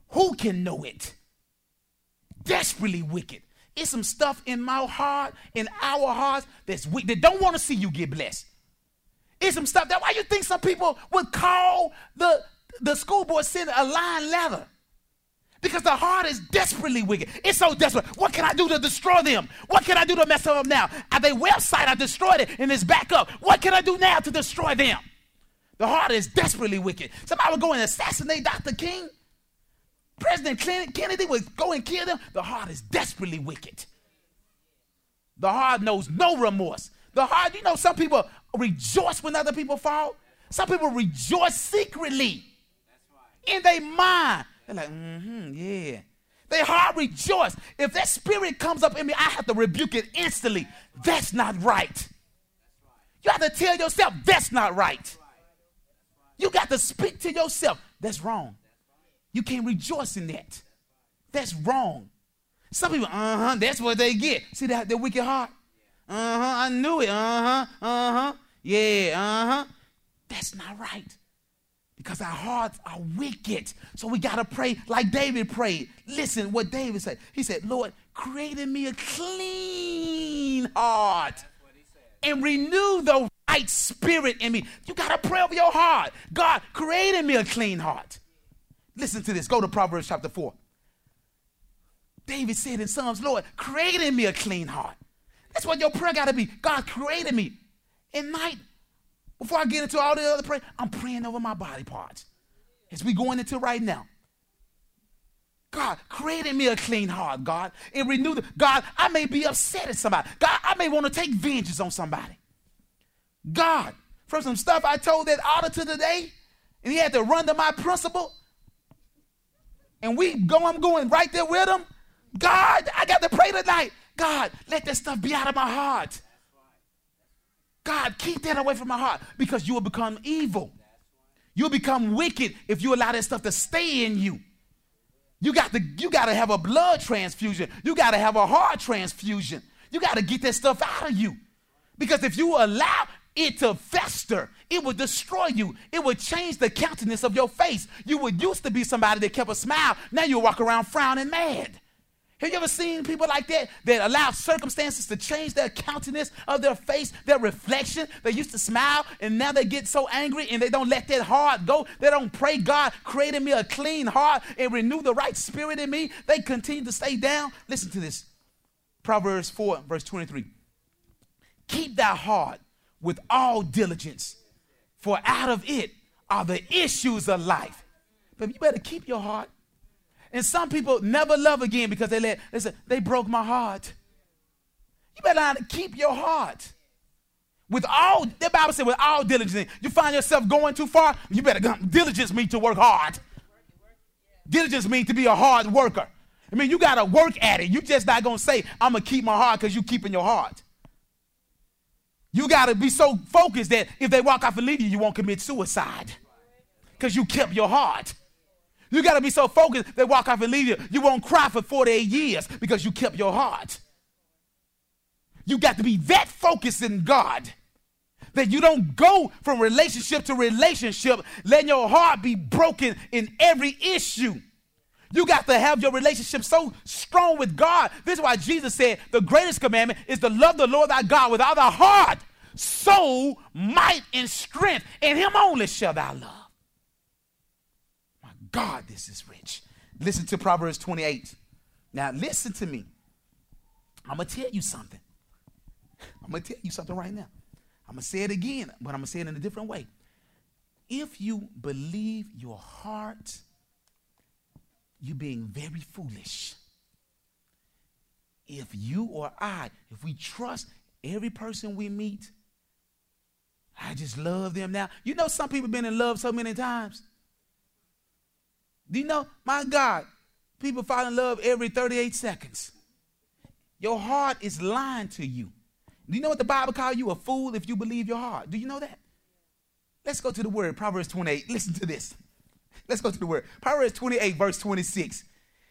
Who can know it? Desperately wicked. It's some stuff in my heart, in our hearts, that's wicked, that don't want to see you get blessed. It's some stuff that why you think some people would call the, the school board send a lying letter. Because the heart is desperately wicked. It's so desperate. What can I do to destroy them? What can I do to mess them up now? At their website, I destroyed it and it's back up. What can I do now to destroy them? The heart is desperately wicked. Somebody would go and assassinate Dr. King. President Kennedy would go and kill them. The heart is desperately wicked. The heart knows no remorse. The heart, you know, some people rejoice when other people fall. Some people rejoice secretly in their mind. They're like, mm-hmm, yeah. Their heart rejoice. If that spirit comes up in me, I have to rebuke it instantly. That's not right. You have to tell yourself that's not right. You got to speak to yourself. That's wrong. You can't rejoice in that. That's wrong. Some people, uh huh, that's what they get. See that their wicked heart? Uh huh, I knew it. Uh huh, uh huh. Yeah, uh huh. That's not right. Because our hearts are wicked. So we got to pray like David prayed. Listen what David said. He said, Lord, create in me a clean heart and renew the right spirit in me. You got to pray over your heart. God, created me a clean heart. Listen to this. Go to Proverbs chapter 4. David said in Psalms, Lord, create in me a clean heart. That's what your prayer got to be. God created me. At night, before I get into all the other prayer, I'm praying over my body parts. As we going into right now. God, created me a clean heart, God, and renew the God, I may be upset at somebody. God, I may want to take vengeance on somebody. God, from some stuff I told that auditor today, and he had to run to my principal, and we go, I'm going right there with him. God, I got to pray tonight. God, let that stuff be out of my heart. God, keep that away from my heart because you will become evil. You'll become wicked if you allow that stuff to stay in you. You got to you got to have a blood transfusion. You got to have a heart transfusion. You got to get that stuff out of you. Because if you allow it to fester, it would destroy you. It would change the countenance of your face. You would used to be somebody that kept a smile. Now you walk around frowning mad. Have you ever seen people like that that allow circumstances to change their countenance of their face, their reflection? They used to smile and now they get so angry and they don't let that heart go. They don't pray, God, create in me a clean heart and renew the right spirit in me. They continue to stay down. Listen to this Proverbs 4, verse 23. Keep thy heart with all diligence, for out of it are the issues of life. But you better keep your heart and some people never love again because they let, they said, they broke my heart. You better keep your heart. With all, the Bible said, with all diligence. You find yourself going too far, you better come. Diligence means to work hard. Diligence means to be a hard worker. I mean, you got to work at it. You just not to say, I'm to keep my heart because you keeping your heart. You got to be so focused that if they walk off and leave you, you won't commit suicide because you kept your heart. You got to be so focused they walk off and leave you. You won't cry for 48 years because you kept your heart. You got to be that focused in God that you don't go from relationship to relationship, letting your heart be broken in every issue. You got to have your relationship so strong with God. This is why Jesus said the greatest commandment is to love the Lord thy God with all thy heart, soul, might, and strength, and him only shall thou love. My God, this is rich. Listen to Proverbs 28. Now, listen to me. I'm going to tell you something. I'm going to tell you something right now. I'm going to say it again, but I'm going to say it in a different way. If you believe your heart, you're being very foolish. If you or I, if we trust every person we meet, I just love them now. You know, some people been in love so many times. Do you know, my God, people fall in love every 38 seconds. Your heart is lying to you. Do you know what the Bible calls you a fool if you believe your heart? Do you know that? Let's go to the word, Proverbs 28. Listen to this. Let's go to the word. Proverbs 28, verse 26.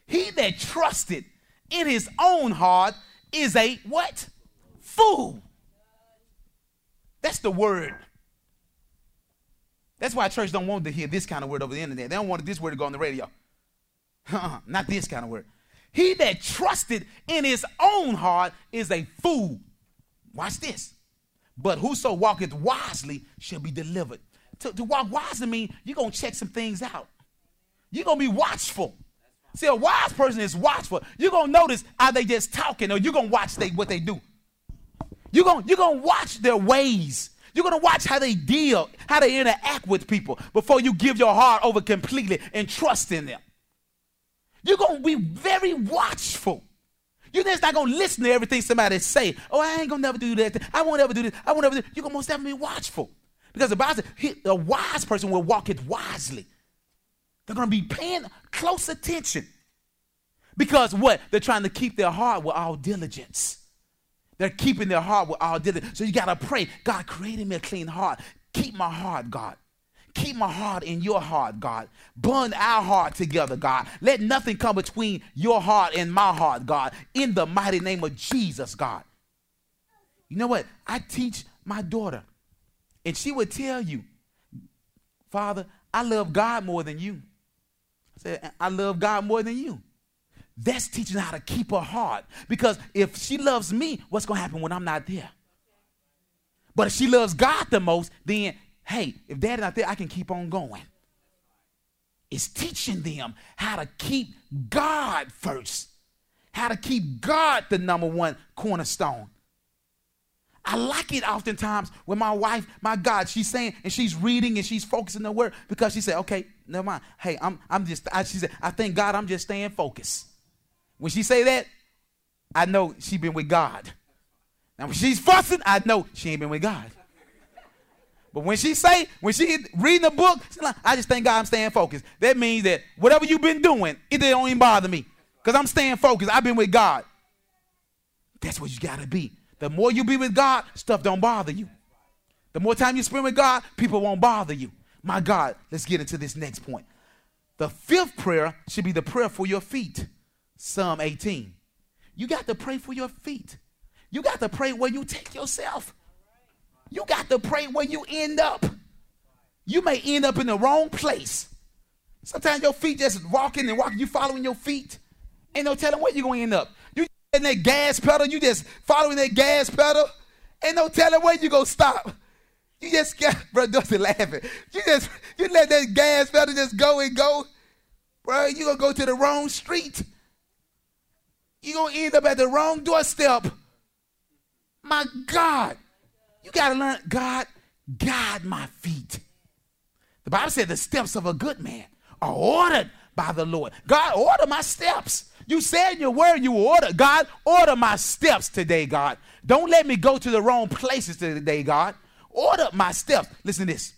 He that trusted in his own heart is a what? Fool. That's the word. That's why church don't want to hear this kind of word over the internet. They don't want this word to go on the radio. Uh-uh, not this kind of word. He that trusted in his own heart is a fool. Watch this. But whoso walketh wisely shall be delivered. To, to walk wisely means you're going to check some things out. You're going to be watchful. See, a wise person is watchful. You're gonna notice how they just talking, or you're gonna watch they what they do. You're gonna you're gonna watch their ways. You're gonna watch how they deal, how they interact with people before you give your heart over completely and trust in them. You're gonna be very watchful. You're just not gonna listen to everything somebody say. Oh, I ain't gonna never do that. I won't ever do this. I won't ever do. You're gonna most definitely be watchful because the Bible says a wise person will walk it wisely. They're going to be paying close attention. Because what? They're trying to keep their heart with all diligence. They're keeping their heart with all diligence. So you got to pray, God, create me a clean heart. Keep my heart, God. Keep my heart in your heart, God. Bond our heart together, God. Let nothing come between your heart and my heart, God. In the mighty name of Jesus, God. You know what? I teach my daughter, and she would tell you, Father, I love God more than you. I said, I love God more than you. That's teaching how to keep her heart. Because if she loves me, what's going to happen when I'm not there? But if she loves God the most, then, hey, if dad's not there, I can keep on going. It's teaching them how to keep God first, how to keep God the number one cornerstone. I like it oftentimes when my wife, my God, she's saying and she's reading and she's focusing the word because she said, okay, never mind. Hey, I'm I'm just I, she said, I thank God I'm just staying focused. When she say that, I know she been with God. Now when she's fussing, I know she ain't been with God. But when she say, when she reading the book, like, I just thank God I'm staying focused. That means that whatever you've been doing, it don't even bother me. Because I'm staying focused. I've been with God. That's what you gotta be. The more you be with God, stuff don't bother you. The more time you spend with God, people won't bother you. My God, let's get into this next point. The fifth prayer should be the prayer for your feet. Psalm 18. You got to pray for your feet. You got to pray where you take yourself. You got to pray where you end up. You may end up in the wrong place. Sometimes your feet just walking and walking, you following your feet. Ain't no telling where you're going to end up. In that gas pedal, you just following that gas pedal. Ain't no telling where you go stop. You just got, bro, Dusty laughing. You just, you let that gas pedal just go and go. Bro, you gonna go to the wrong street. You gonna end up at the wrong doorstep. My God. You gotta learn, God, guide my feet. The Bible said the steps of a good man are ordered by the Lord. God, order my steps. You said in your word you order. God, order my steps today, God. Don't let me go to the wrong places today, God. Order my steps. Listen to this.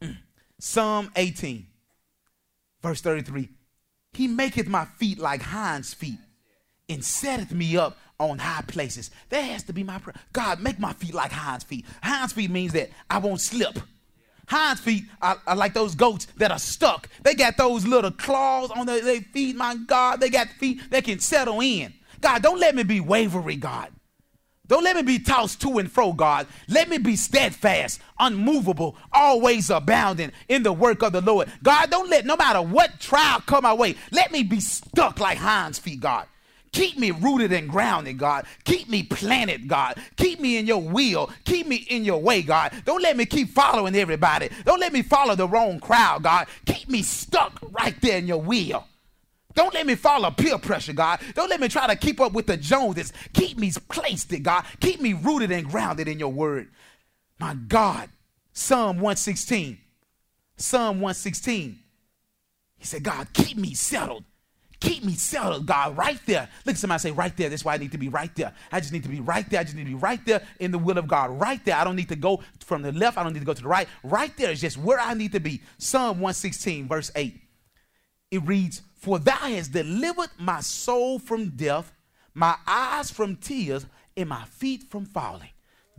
Mm. Psalm 18, verse 33. He maketh my feet like hinds' feet and setteth me up on high places. That has to be my prayer. God, make my feet like hinds' feet. Hinds' feet means that I won't slip. Hinds feet are, are, like those goats that are stuck. They got those little claws on their, their feet. My God, they got feet that can settle in. God, don't let me be wavery, God. Don't let me be tossed to and fro, God. Let me be steadfast, unmovable, always abounding in the work of the Lord. God, don't let no matter what trial come my way, let me be stuck like hinds feet, God. Keep me rooted and grounded, God. Keep me planted, God. Keep me in your will. Keep me in your way, God. Don't let me keep following everybody. Don't let me follow the wrong crowd, God. Keep me stuck right there in your will. Don't let me follow peer pressure, God. Don't let me try to keep up with the Joneses. Keep me placed, it, God. Keep me rooted and grounded in your word. My God. Psalm 116. Psalm 116. He said, God, keep me settled Keep me settled, God, right there. Look at somebody say, right there. That's why I need to be right there. I just need to be right there. I just need to be right there in the will of God, right there. I don't need to go from the left. I don't need to go to the right. Right there is just where I need to be. Psalm 116, verse 8. It reads, For thou hast delivered my soul from death, my eyes from tears, and my feet from falling.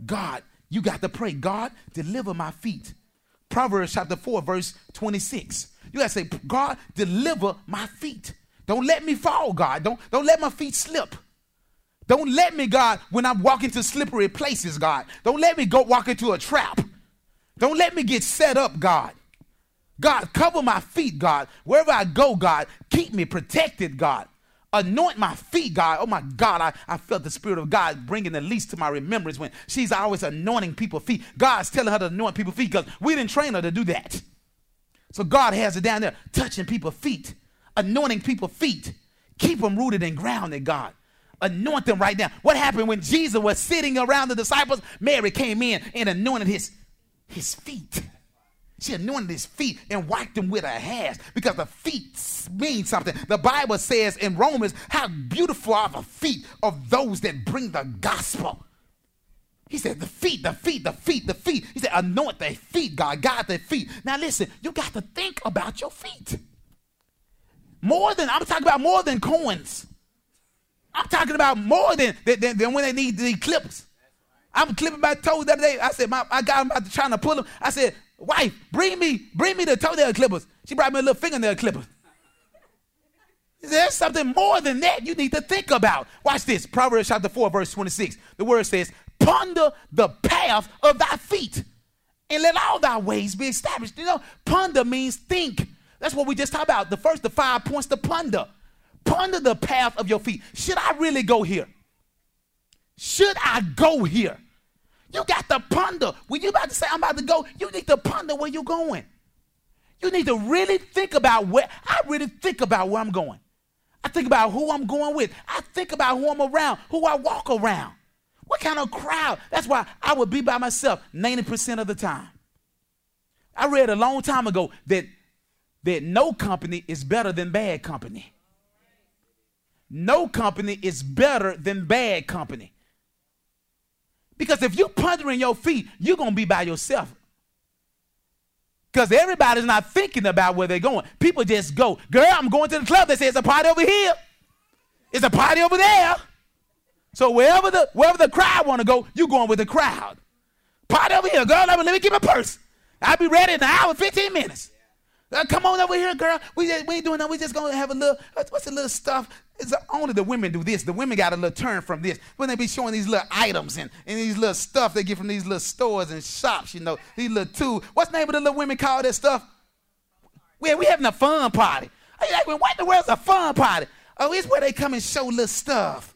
God, you got to pray. God, deliver my feet. Proverbs chapter 4, verse 26. You got to say, God, deliver my feet. Don't let me fall, God. Don't, don't let my feet slip. Don't let me, God, when I'm walking to slippery places, God. Don't let me go walk into a trap. Don't let me get set up, God. God, cover my feet, God. Wherever I go, God, keep me protected, God. Anoint my feet, God. Oh my God, I, I felt the Spirit of God bringing the least to my remembrance when she's always anointing people's feet. God's telling her to anoint people's feet because we didn't train her to do that. So God has it down there, touching people's feet anointing people's feet. Keep them rooted and grounded, God. Anoint them right now. What happened when Jesus was sitting around the disciples? Mary came in and anointed his, his feet. She anointed his feet and wiped them with her hands because the feet mean something. The Bible says in Romans, how beautiful are the feet of those that bring the gospel. He said, the feet, the feet, the feet, the feet. He said, anoint their feet, God, God their feet. Now listen, you got to think about your feet. More than, I'm talking about more than coins. I'm talking about more than, than, than when they need the clips. I'm clipping my toes the other day. I said, my, I got him trying to pull them. I said, wife, bring me, bring me the toenail clippers. She brought me a little fingernail clipper. There's something more than that you need to think about. Watch this. Proverbs chapter 4, verse 26. The word says, Ponder the path of thy feet, and let all thy ways be established. You know, ponder means think. That's what we just talked about. The first, the five points to ponder. Ponder the path of your feet. Should I really go here? Should I go here? You got to ponder. When you about to say, I'm about to go, you need to ponder where you're going. You need to really think about where, I really think about where I'm going. I think about who I'm going with. I think about who I'm around, who I walk around. What kind of crowd? That's why I would be by myself 90% of the time. I read a long time ago that, that no company is better than bad company. No company is better than bad company. Because if you're pondering your feet, you're going to be by yourself. Because everybody's not thinking about where they're going. People just go, girl, I'm going to the club. They say it's a party over here. It's a party over there. So wherever the wherever the crowd want to go, you going with the crowd. Party over here, girl. Let me, let me get my purse. I'll be ready in an hour, 15 minutes. Uh, come on over here, girl. We, just, we ain't doing that. We just gonna have a little, uh, what's the little stuff? It's uh, only the women do this. The women got a little turn from this. When they be showing these little items and, and these little stuff they get from these little stores and shops, you know, these little tools. What's the name of the little women call that stuff? We, we having a fun party. Are you like, what in the world's a fun party? Oh, it's where they come and show little stuff.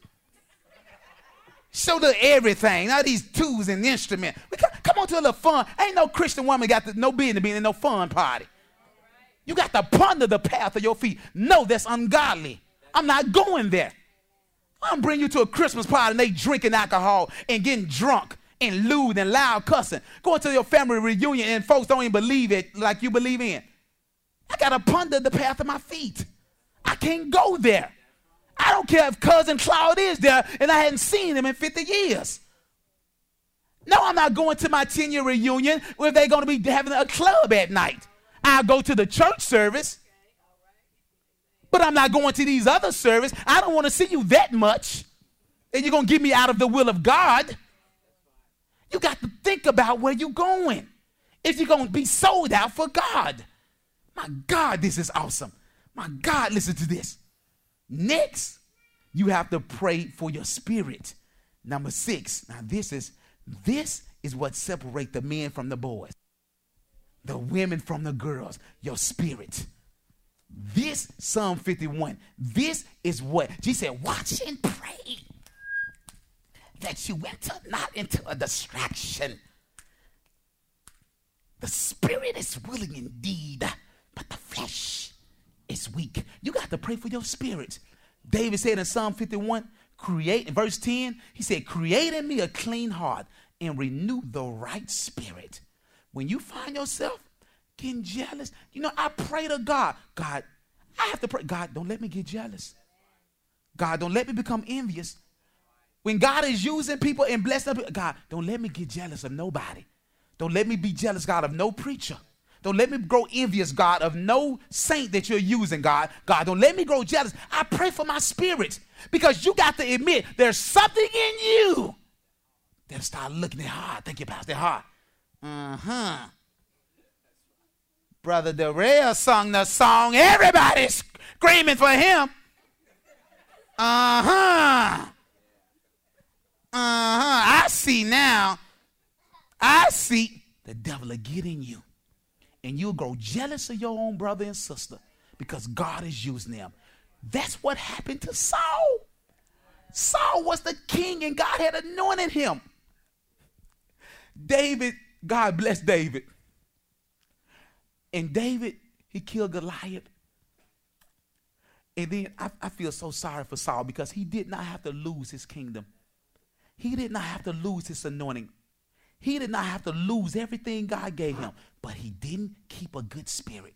Show the everything. Now these tools and instruments. We come, come on to a little fun. Ain't no Christian woman got the, no business being in no fun party. You got to ponder the path of your feet. No, that's ungodly. I'm not going there. I'm bringing you to a Christmas party and they drinking alcohol and getting drunk and lewd and loud cussing. Going to your family reunion and folks don't even believe it like you believe in. I got to ponder the path of my feet. I can't go there. I don't care if cousin Claude is there and I hadn't seen him in 50 years. No, I'm not going to my 10 year reunion where they're going to be having a club at night. I'll go to the church service, but I'm not going to these other services. I don't want to see you that much. And you're going to get me out of the will of God. You got to think about where you're going. If you're going to be sold out for God. My God, this is awesome. My God, listen to this. Next, you have to pray for your spirit. Number six. Now, this is this is what separates the men from the boys, the women from the girls. Your spirit. This Psalm 51. This is what Jesus said. Watch and pray that you enter not into a distraction. The spirit is willing indeed, but the flesh is weak. You got to pray for your spirit. David said in Psalm 51, create, in verse 10, he said, Create in me a clean heart and renew the right spirit. When you find yourself getting jealous, you know, I pray to God, God, I have to pray, God, don't let me get jealous. God, don't let me become envious. When God is using people and blessing people, God, don't let me get jealous of nobody. Don't let me be jealous, God, of no preacher. Don't let me grow envious, God, of no saint that you're using, God. God, don't let me grow jealous. I pray for my spirit because you got to admit there's something in you that start looking at hard. Thank you, Pastor Hart. Uh huh. Brother Darrell sung the song. Everybody's screaming for him. Uh huh. Uh huh. I see now. I see the devil will get in you and you'll grow jealous of your own brother and sister because God is using them. That's what happened to Saul. Saul was the king and God had anointed him. David, God bless David. And David, he killed Goliath. And then I, I feel so sorry for Saul because he did not have to lose his kingdom. He did not have to lose his anointing. He did not have to lose everything God gave him, but he didn't keep a good spirit.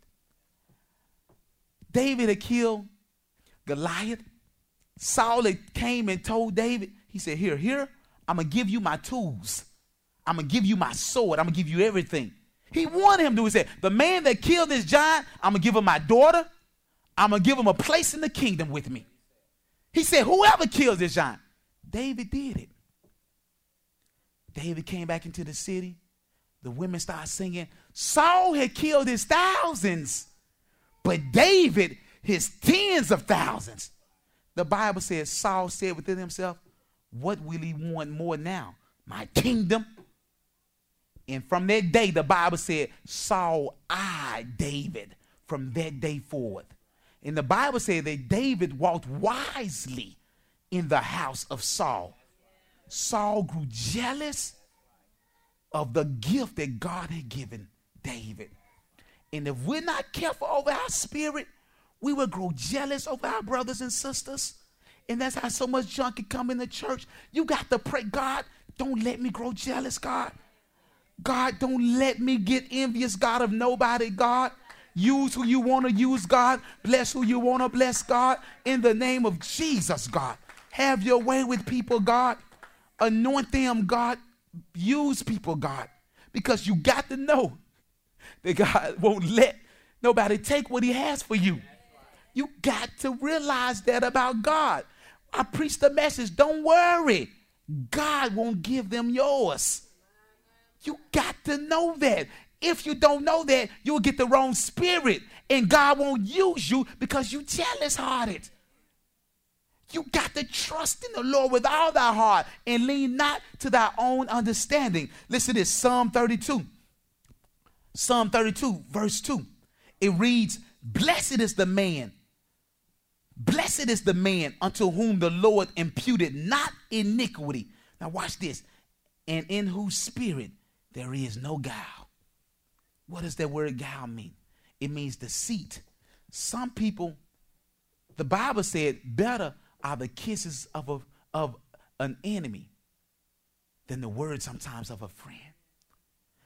David had killed Goliath. Saul had came and told David, he said, Here, here, I'm going to give you my tools. I'm going to give you my sword. I'm going to give you everything. He wanted him to. He said, The man that killed this giant, I'm going to give him my daughter. I'm going to give him a place in the kingdom with me. He said, Whoever kills this giant, David did it. David came back into the city. The women started singing. Saul had killed his thousands, but David his tens of thousands. The Bible says Saul said within himself, What will he want more now? My kingdom? And from that day, the Bible said Saul eyed David from that day forward. And the Bible said that David walked wisely in the house of Saul. Saul grew jealous of the gift that God had given David. And if we're not careful over our spirit, we will grow jealous over our brothers and sisters. And that's how so much junk can come in the church. You got to pray, God, don't let me grow jealous, God. God, don't let me get envious, God, of nobody, God. Use who you want to use, God. Bless who you want to bless, God. In the name of Jesus, God. Have your way with people, God. Anoint them, God. Use people, God. Because you got to know that God won't let nobody take what He has for you. You got to realize that about God. I preach the message. Don't worry. God won't give them yours. You got to know that. If you don't know that, you'll get the wrong spirit and God won't use you because you jealous hearted. You got to trust in the Lord with all thy heart and lean not to thy own understanding. Listen to this Psalm 32. Psalm 32, verse 2. It reads, Blessed is the man, blessed is the man unto whom the Lord imputed not iniquity. Now, watch this. And in whose spirit there is no guile. What does that word guile mean? It means deceit. Some people, the Bible said, better are the kisses of, a, of an enemy than the words sometimes of a friend.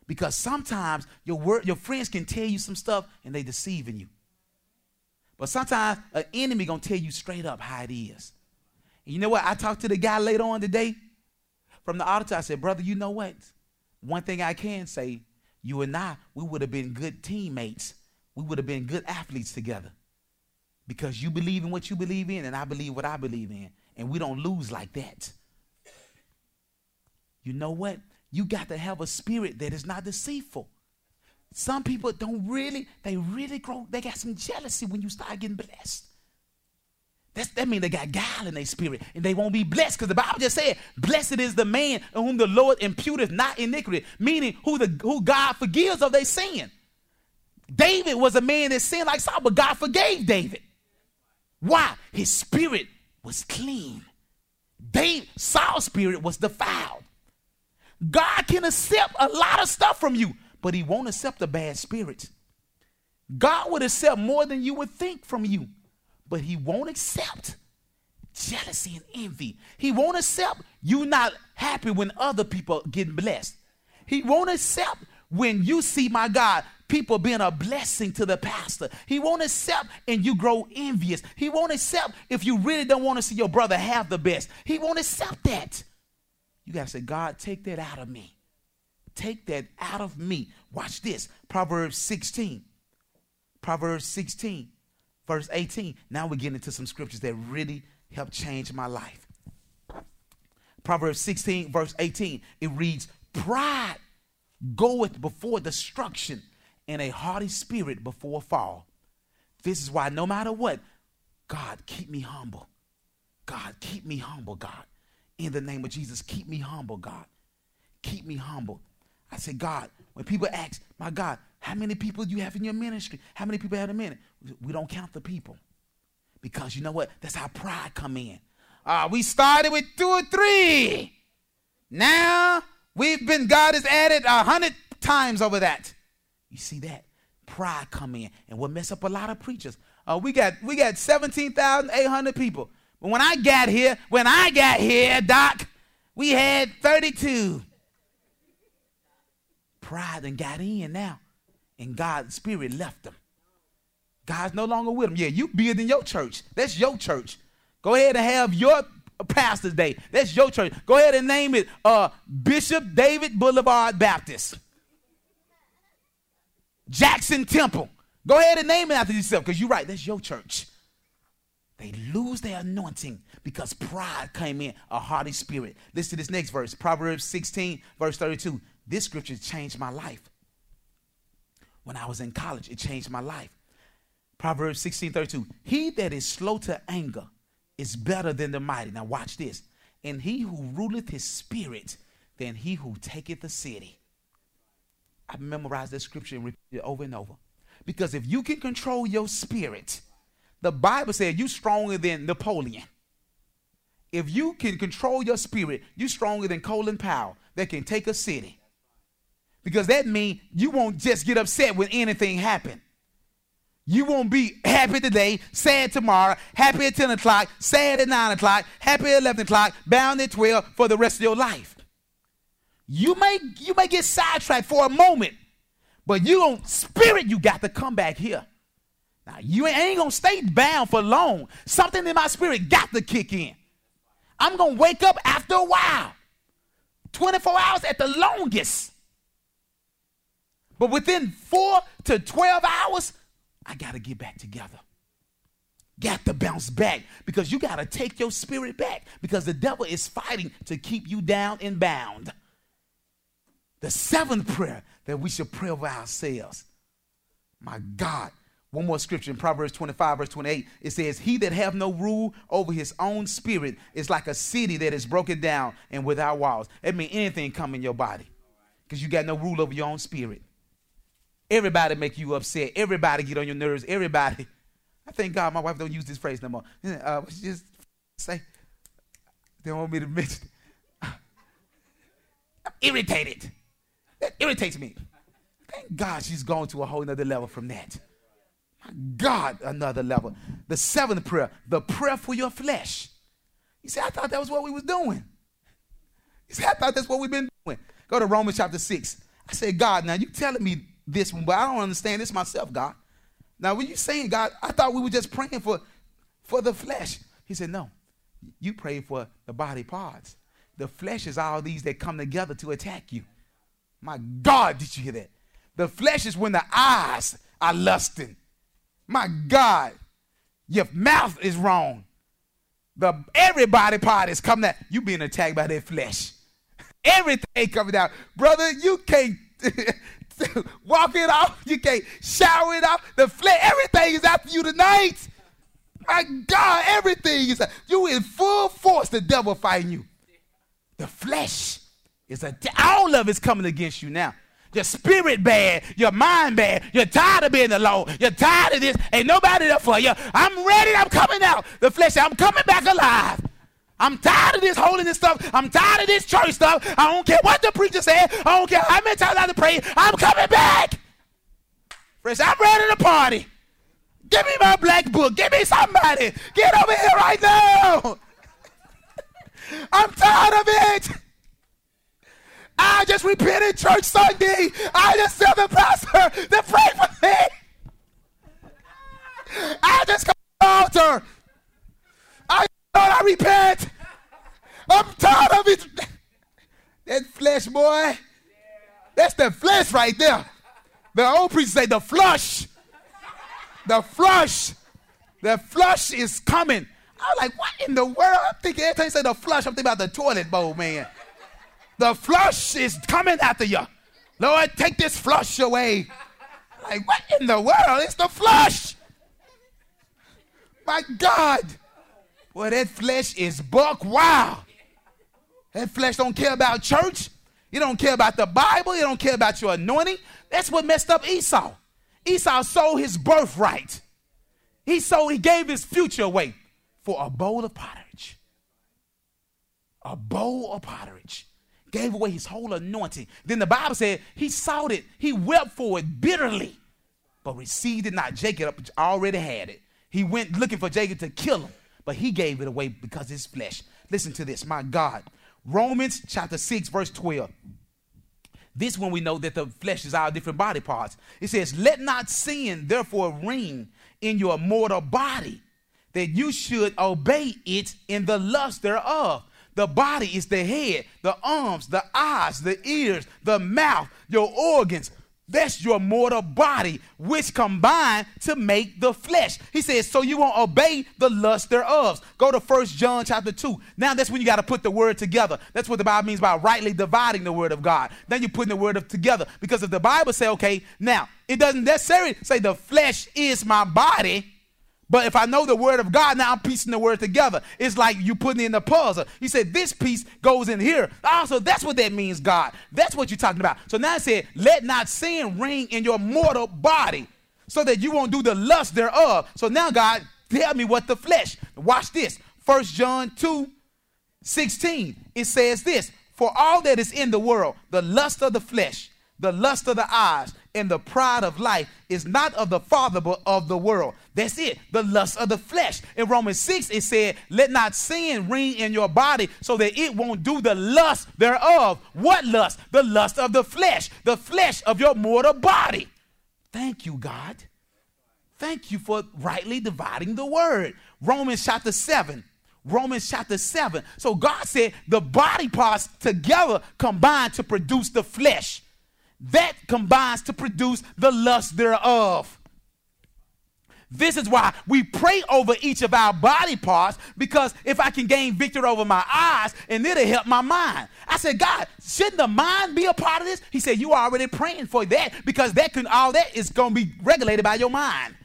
Because sometimes your word, your friends can tell you some stuff and they deceiving you. But sometimes an enemy gonna tell you straight up how it is. And you know what? I talked to the guy later on today from the auditor. I said, brother, you know what? One thing I can say, you and I, we would have been good teammates. We would have been good athletes together. Because you believe in what you believe in, and I believe what I believe in. And we don't lose like that. You know what? You got to have a spirit that is not deceitful. Some people don't really, they really grow, they got some jealousy when you start getting blessed. That's, that means they got guile in their spirit and they won't be blessed because the Bible just said, Blessed is the man in whom the Lord imputeth not iniquity, meaning who, the, who God forgives of their sin. David was a man that sinned like Saul, but God forgave David. Why? His spirit was clean. David, Saul's spirit was defiled. God can accept a lot of stuff from you, but he won't accept a bad spirit. God would accept more than you would think from you but he won't accept jealousy and envy. He won't accept you not happy when other people get blessed. He won't accept when you see my God, people being a blessing to the pastor. He won't accept and you grow envious. He won't accept if you really don't want to see your brother have the best. He won't accept that. You got to say, God, take that out of me. Take that out of me. Watch this. Proverbs 16. Proverbs 16 verse 18. Now we're getting into some scriptures that really help change my life. Proverbs 16, verse 18, it reads, Pride goeth before destruction, and a haughty spirit before fall. This is why no matter what, God, keep me humble. God, keep me humble, God. In the name of Jesus, keep me humble, God. Keep me humble. I say, God, when people ask, my God, how many people do you have in your ministry? How many people have a minute? We don't count the people. Because you know what? That's how pride come in. Uh, we started with two or three. Now we've been, God has added a hundred times over that. You see that? Pride come in. And what mess up a lot of preachers? uh, we got we got 17,800 people. But when I got here, when I got here, Doc, we had 32. Pride and got in now. And God's spirit left them. God's no longer with them. Yeah, you build in your church. That's your church. Go ahead and have your pastor's day. That's your church. Go ahead and name it uh, Bishop David Boulevard Baptist. Jackson Temple. Go ahead and name it after yourself because you're right. That's your church. They lose their anointing because pride came in, a haughty spirit. Listen to this next verse Proverbs 16, verse 32. This scripture changed my life. When I was in college, it changed my life. Proverbs 16, 32. He that is slow to anger is better than the mighty. Now, watch this. And he who ruleth his spirit than he who taketh the city. I memorized this scripture and repeated it over and over. Because if you can control your spirit, the Bible said you're stronger than Napoleon. If you can control your spirit, you're stronger than Colin Powell that can take a city. Because that means you won't just get upset when anything happens. You won't be happy today, sad tomorrow, happy at 10 o'clock, sad at 9 o'clock, happy at 11 o'clock, bound at 12 for the rest of your life. You may, you may get sidetracked for a moment, but you don't, spirit, you got to come back here. Now, you ain't gonna stay bound for long. Something in my spirit got to kick in. I'm gonna wake up after a while. 24 hours at the longest. But within four to 12 hours, I gotta get back together. Got to bounce back because you gotta take your spirit back because the devil is fighting to keep you down and bound. The seventh prayer that we should pray over ourselves. My God, one more scripture in Proverbs 25, verse 28. It says, He that have no rule over his own spirit is like a city that is broken down and without walls. That means anything come in your body. Because you got no rule over your own spirit. Everybody make you upset. Everybody get on your nerves. Everybody. I thank God my wife don't use this phrase no more. Uh, just say, they don't want me to mention I'm irritated. That irritates me. Thank God she's gone to a whole nother level from that. My God, another level. The seventh prayer, the prayer for your flesh. You see, I thought that was what we was doing. You see, I thought that's what we've been doing. Go to Romans chapter 6. I said, God, now you telling me this one, but I don't understand this myself, God. Now, when you saying, God, I thought we were just praying for, for the flesh. He said, No, you pray for the body parts. The flesh is all these that come together to attack you. My God, did you hear that? The flesh is when the eyes are lusting. My God, your mouth is wrong. The everybody part is coming out. You being attacked by their flesh. Everything coming out. Brother, you can't walk it off. You can't shower it off. The flesh, everything is after you tonight. My God, everything is you in full force. The devil fighting you. The flesh is a all of it's coming against you now. Your spirit bad, your mind bad. You're tired of being alone. You're tired of this. Ain't nobody there for you. I'm ready. I'm coming out. The flesh, I'm coming back alive. I'm tired of this holiness stuff. I'm tired of this church stuff. I don't care what the preacher said. I don't care how many times I have to pray. I'm coming back. Friends, I'm ready to party. Give me my black book. Give me somebody. Get over here right now. I'm tired of it. I just repented church Sunday. I just tell the pastor to pray for me. I just come to the altar. Lord, I repent. I'm tired of it. That flesh, boy. That's the flesh right there. The old priest say the flush. The flush. The flush is coming. I was like, what in the world? I'm thinking every time you say the flush, I'm thinking about the toilet bowl, man. The flush is coming after you. Lord, take this flush away. Like, what in the world? It's the flush. My God. Well, that flesh is buck wild. That flesh don't care about church. You don't care about the Bible. You don't care about your anointing. That's what messed up Esau. Esau sold his birthright. He sold, he gave his future away for a bowl of pottage. A bowl of pottage gave away his whole anointing. Then the Bible said he sought it, he wept for it bitterly, but received it not. Jacob already had it. He went looking for Jacob to kill him, but he gave it away because his flesh. Listen to this, my God. Romans chapter 6, verse 12. This when we know that the flesh is our different body parts. It says, Let not sin therefore reign in your mortal body, that you should obey it in the lust thereof. The body is the head, the arms, the eyes, the ears, the mouth, your organs, that's your mortal body, which combine to make the flesh. He says, so you won't obey the lust thereof. Go to First John chapter 2. Now that's when you got to put the word together. That's what the Bible means by rightly dividing the word of God. Then you're putting the word of together. Because if the Bible say, okay, now it doesn't necessarily say the flesh is my body. But if I know the word of God, now I'm piecing the word together. It's like you putting in the puzzle. He said, this piece goes in here. Ah, also, that's what that means, God. That's what you're talking about. So now it said, let not sin reign in your mortal body so that you won't do the lust thereof. So now, God, tell me what the flesh. Watch this. First John 2 16. It says this For all that is in the world, the lust of the flesh, the lust of the eyes, and the pride of life is not of the Father, but of the world. That's it. The lust of the flesh. In Romans 6, it said, Let not sin reign in your body so that it won't do the lust thereof. What lust? The lust of the flesh, the flesh of your mortal body. Thank you, God. Thank you for rightly dividing the word. Romans chapter 7. Romans chapter 7. So God said the body parts together combine to produce the flesh that combines to produce the lust thereof. This is why we pray over each of our body parts because if I can gain victory over my eyes and it'll help my mind. I said, God, shouldn't the mind be a part of this? He said, You are already praying for that because that can all that is going to be regulated by your mind.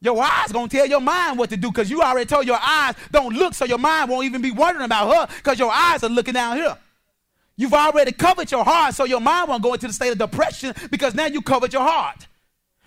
Your eyes gonna tell your mind what to do because you already told your eyes don't look, so your mind won't even be wondering about her because your eyes are looking down here. You've already covered your heart, so your mind won't go into the state of depression because now you covered your heart.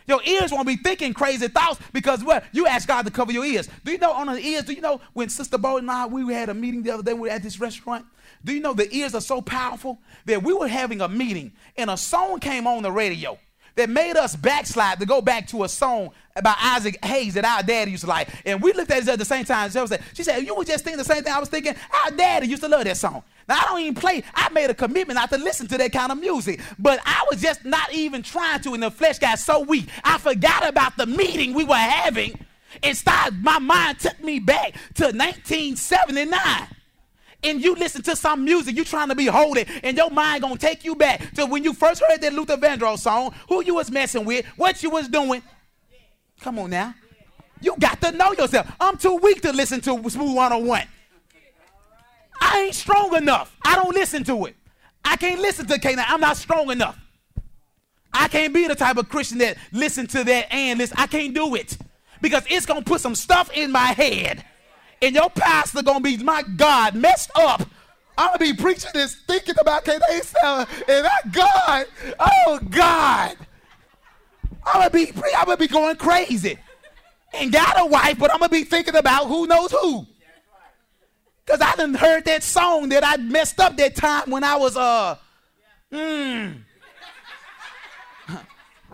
Your ears won't be thinking crazy thoughts because what? You asked God to cover your ears. Do you know on the ears, do you know when Sister Bo and I, we had a meeting the other day, we were at this restaurant? Do you know the ears are so powerful that we were having a meeting and a song came on the radio that made us backslide to go back to a song about Isaac Hayes that our daddy used to like. And we looked at it at the same time. She said, she said, you were just thinking the same thing I was thinking. Our daddy used to love that song. Now, I don't even play. I made a commitment not to listen to that kind of music. But I was just not even trying to, and the flesh got so weak. I forgot about the meeting we were having. And started, my mind took me back to 1979 and you listen to some music, you trying to be holy, and your mind gonna take you back to when you first heard that Luther Vandross song, who you was messing with, what you was doing. Come on now. You got to know yourself. I'm too weak to listen to Smooth 101. I ain't strong enough. I don't listen to it. I can't listen to Canaan. I'm not strong enough. I can't be the type of Christian that listen to that and listen. I can't do it because it's gonna put some stuff in my head, and your pastor gonna be my God messed up. I'm gonna be preaching this, thinking about Canaan and that God, oh God, I'm gonna be, I'm gonna be going crazy. Ain't got a wife, but I'm gonna be thinking about who knows who. Because I done heard that song that I messed up that time when I was, uh, mm.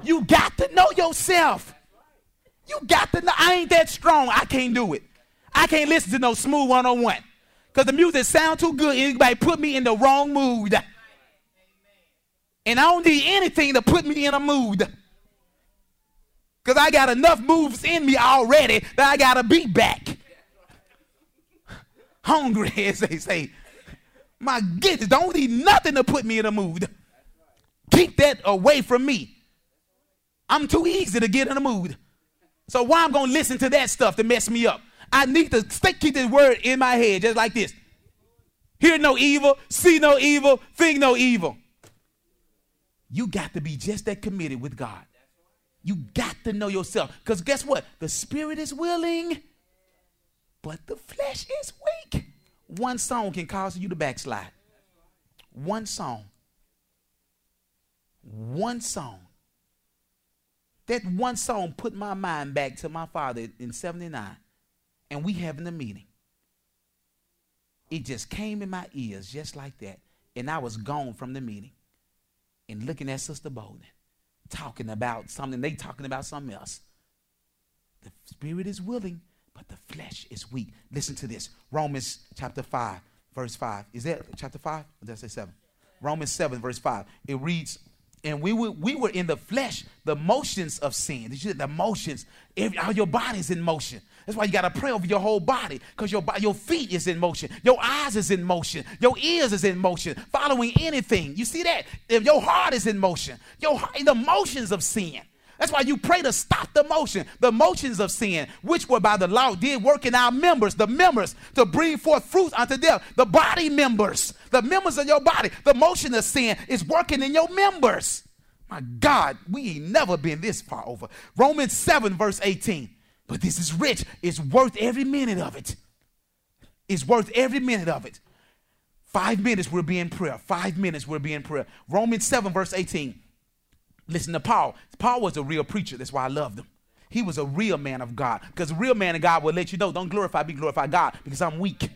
You got to know yourself. You got to know. I ain't that strong. I can't do it. I can't listen to no smooth 101. Because the music sound too good. Anybody put me in the wrong mood. And I don't need anything to put me in a mood. Because I got enough moves in me already that I got to be back hungry, as they say. My goodness, don't need nothing to put me in a mood. Keep that away from me. I'm too easy to get in a mood. So why I'm gonna listen to that stuff to mess me up? I need to stay, keep this word in my head just like this. Hear no evil, see no evil, think no evil. You got to be just that committed with God. You got to know yourself. Because guess what? The spirit is willing, but the flesh is weak. One song can cause you to backslide. One song. One song. That one song put my mind back to my father in 79, and we having a meeting. It just came in my ears just like that, and I was gone from the meeting and looking at Sister Bolden, talking about something, they talking about something else. The spirit is willing, but the flesh is weak. Listen to this. Romans chapter 5, verse 5. Is that chapter 5? Or did I say 7? Romans 7, verse 5. It reads, and we were, we were in the flesh, the motions of sin. The motions, all your body's in motion. That's why you got to pray over your whole body because your, your feet is in motion. Your eyes is in motion. Your ears is in motion. Following anything. You see that? If your heart is in motion. Your the motions of sin. That's why you pray to stop the motion, the motions of sin, which were by the law did work in our members, the members, to bring forth fruit unto death. The body members, the members of your body, the motion of sin is working in your members. My God, we ain't never been this far over. Romans 7, verse 18. But this is rich. It's worth every minute of it. It's worth every minute of it. Five minutes we'll be in prayer. Five minutes we'll be in prayer. Romans 7, verse 18. Listen to Paul. Paul was a real preacher. That's why I loved him. He was a real man of God. Because a real man of God will let you know, don't glorify me, glorify God, because I'm weak. Amen.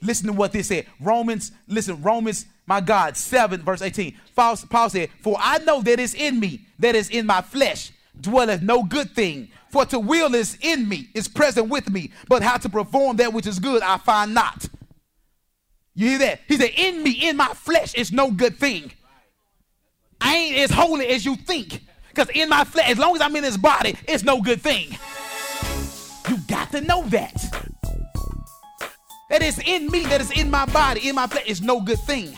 Listen to what this said. Romans, listen, Romans, my God, 7, verse 18. Paul, Paul said, For I know that is in me, that is in my flesh, dwelleth no good thing. For to will is in me, is present with me, but how to perform that which is good I find not. You hear that? He said, In me, in my flesh, is no good thing. I ain't as holy as you think. Because in my flesh, as long as I'm in this body, it's no good thing. You got to know that. That is in me, that is in my body, in my flesh, is no good thing.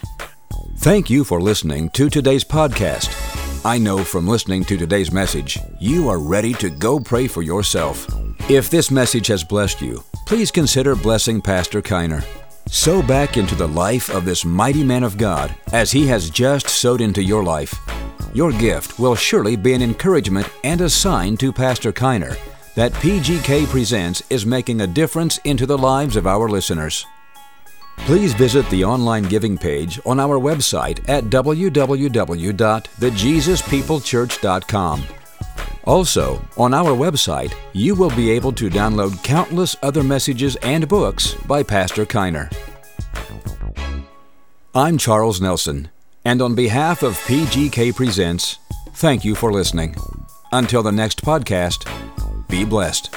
Thank you for listening to today's podcast. I know from listening to today's message, you are ready to go pray for yourself. If this message has blessed you, please consider blessing Pastor Kiner. Sow back into the life of this mighty man of God as he has just sowed into your life. Your gift will surely be an encouragement and a sign to Pastor Kiner that PGK Presents is making a difference into the lives of our listeners. Please visit the online giving page on our website at www.thejesuspeoplechurch.com. Also, on our website, you will be able to download countless other messages and books by Pastor Kiner. I'm Charles Nelson, and on behalf of PGK Presents, thank you for listening. Until the next podcast, be blessed.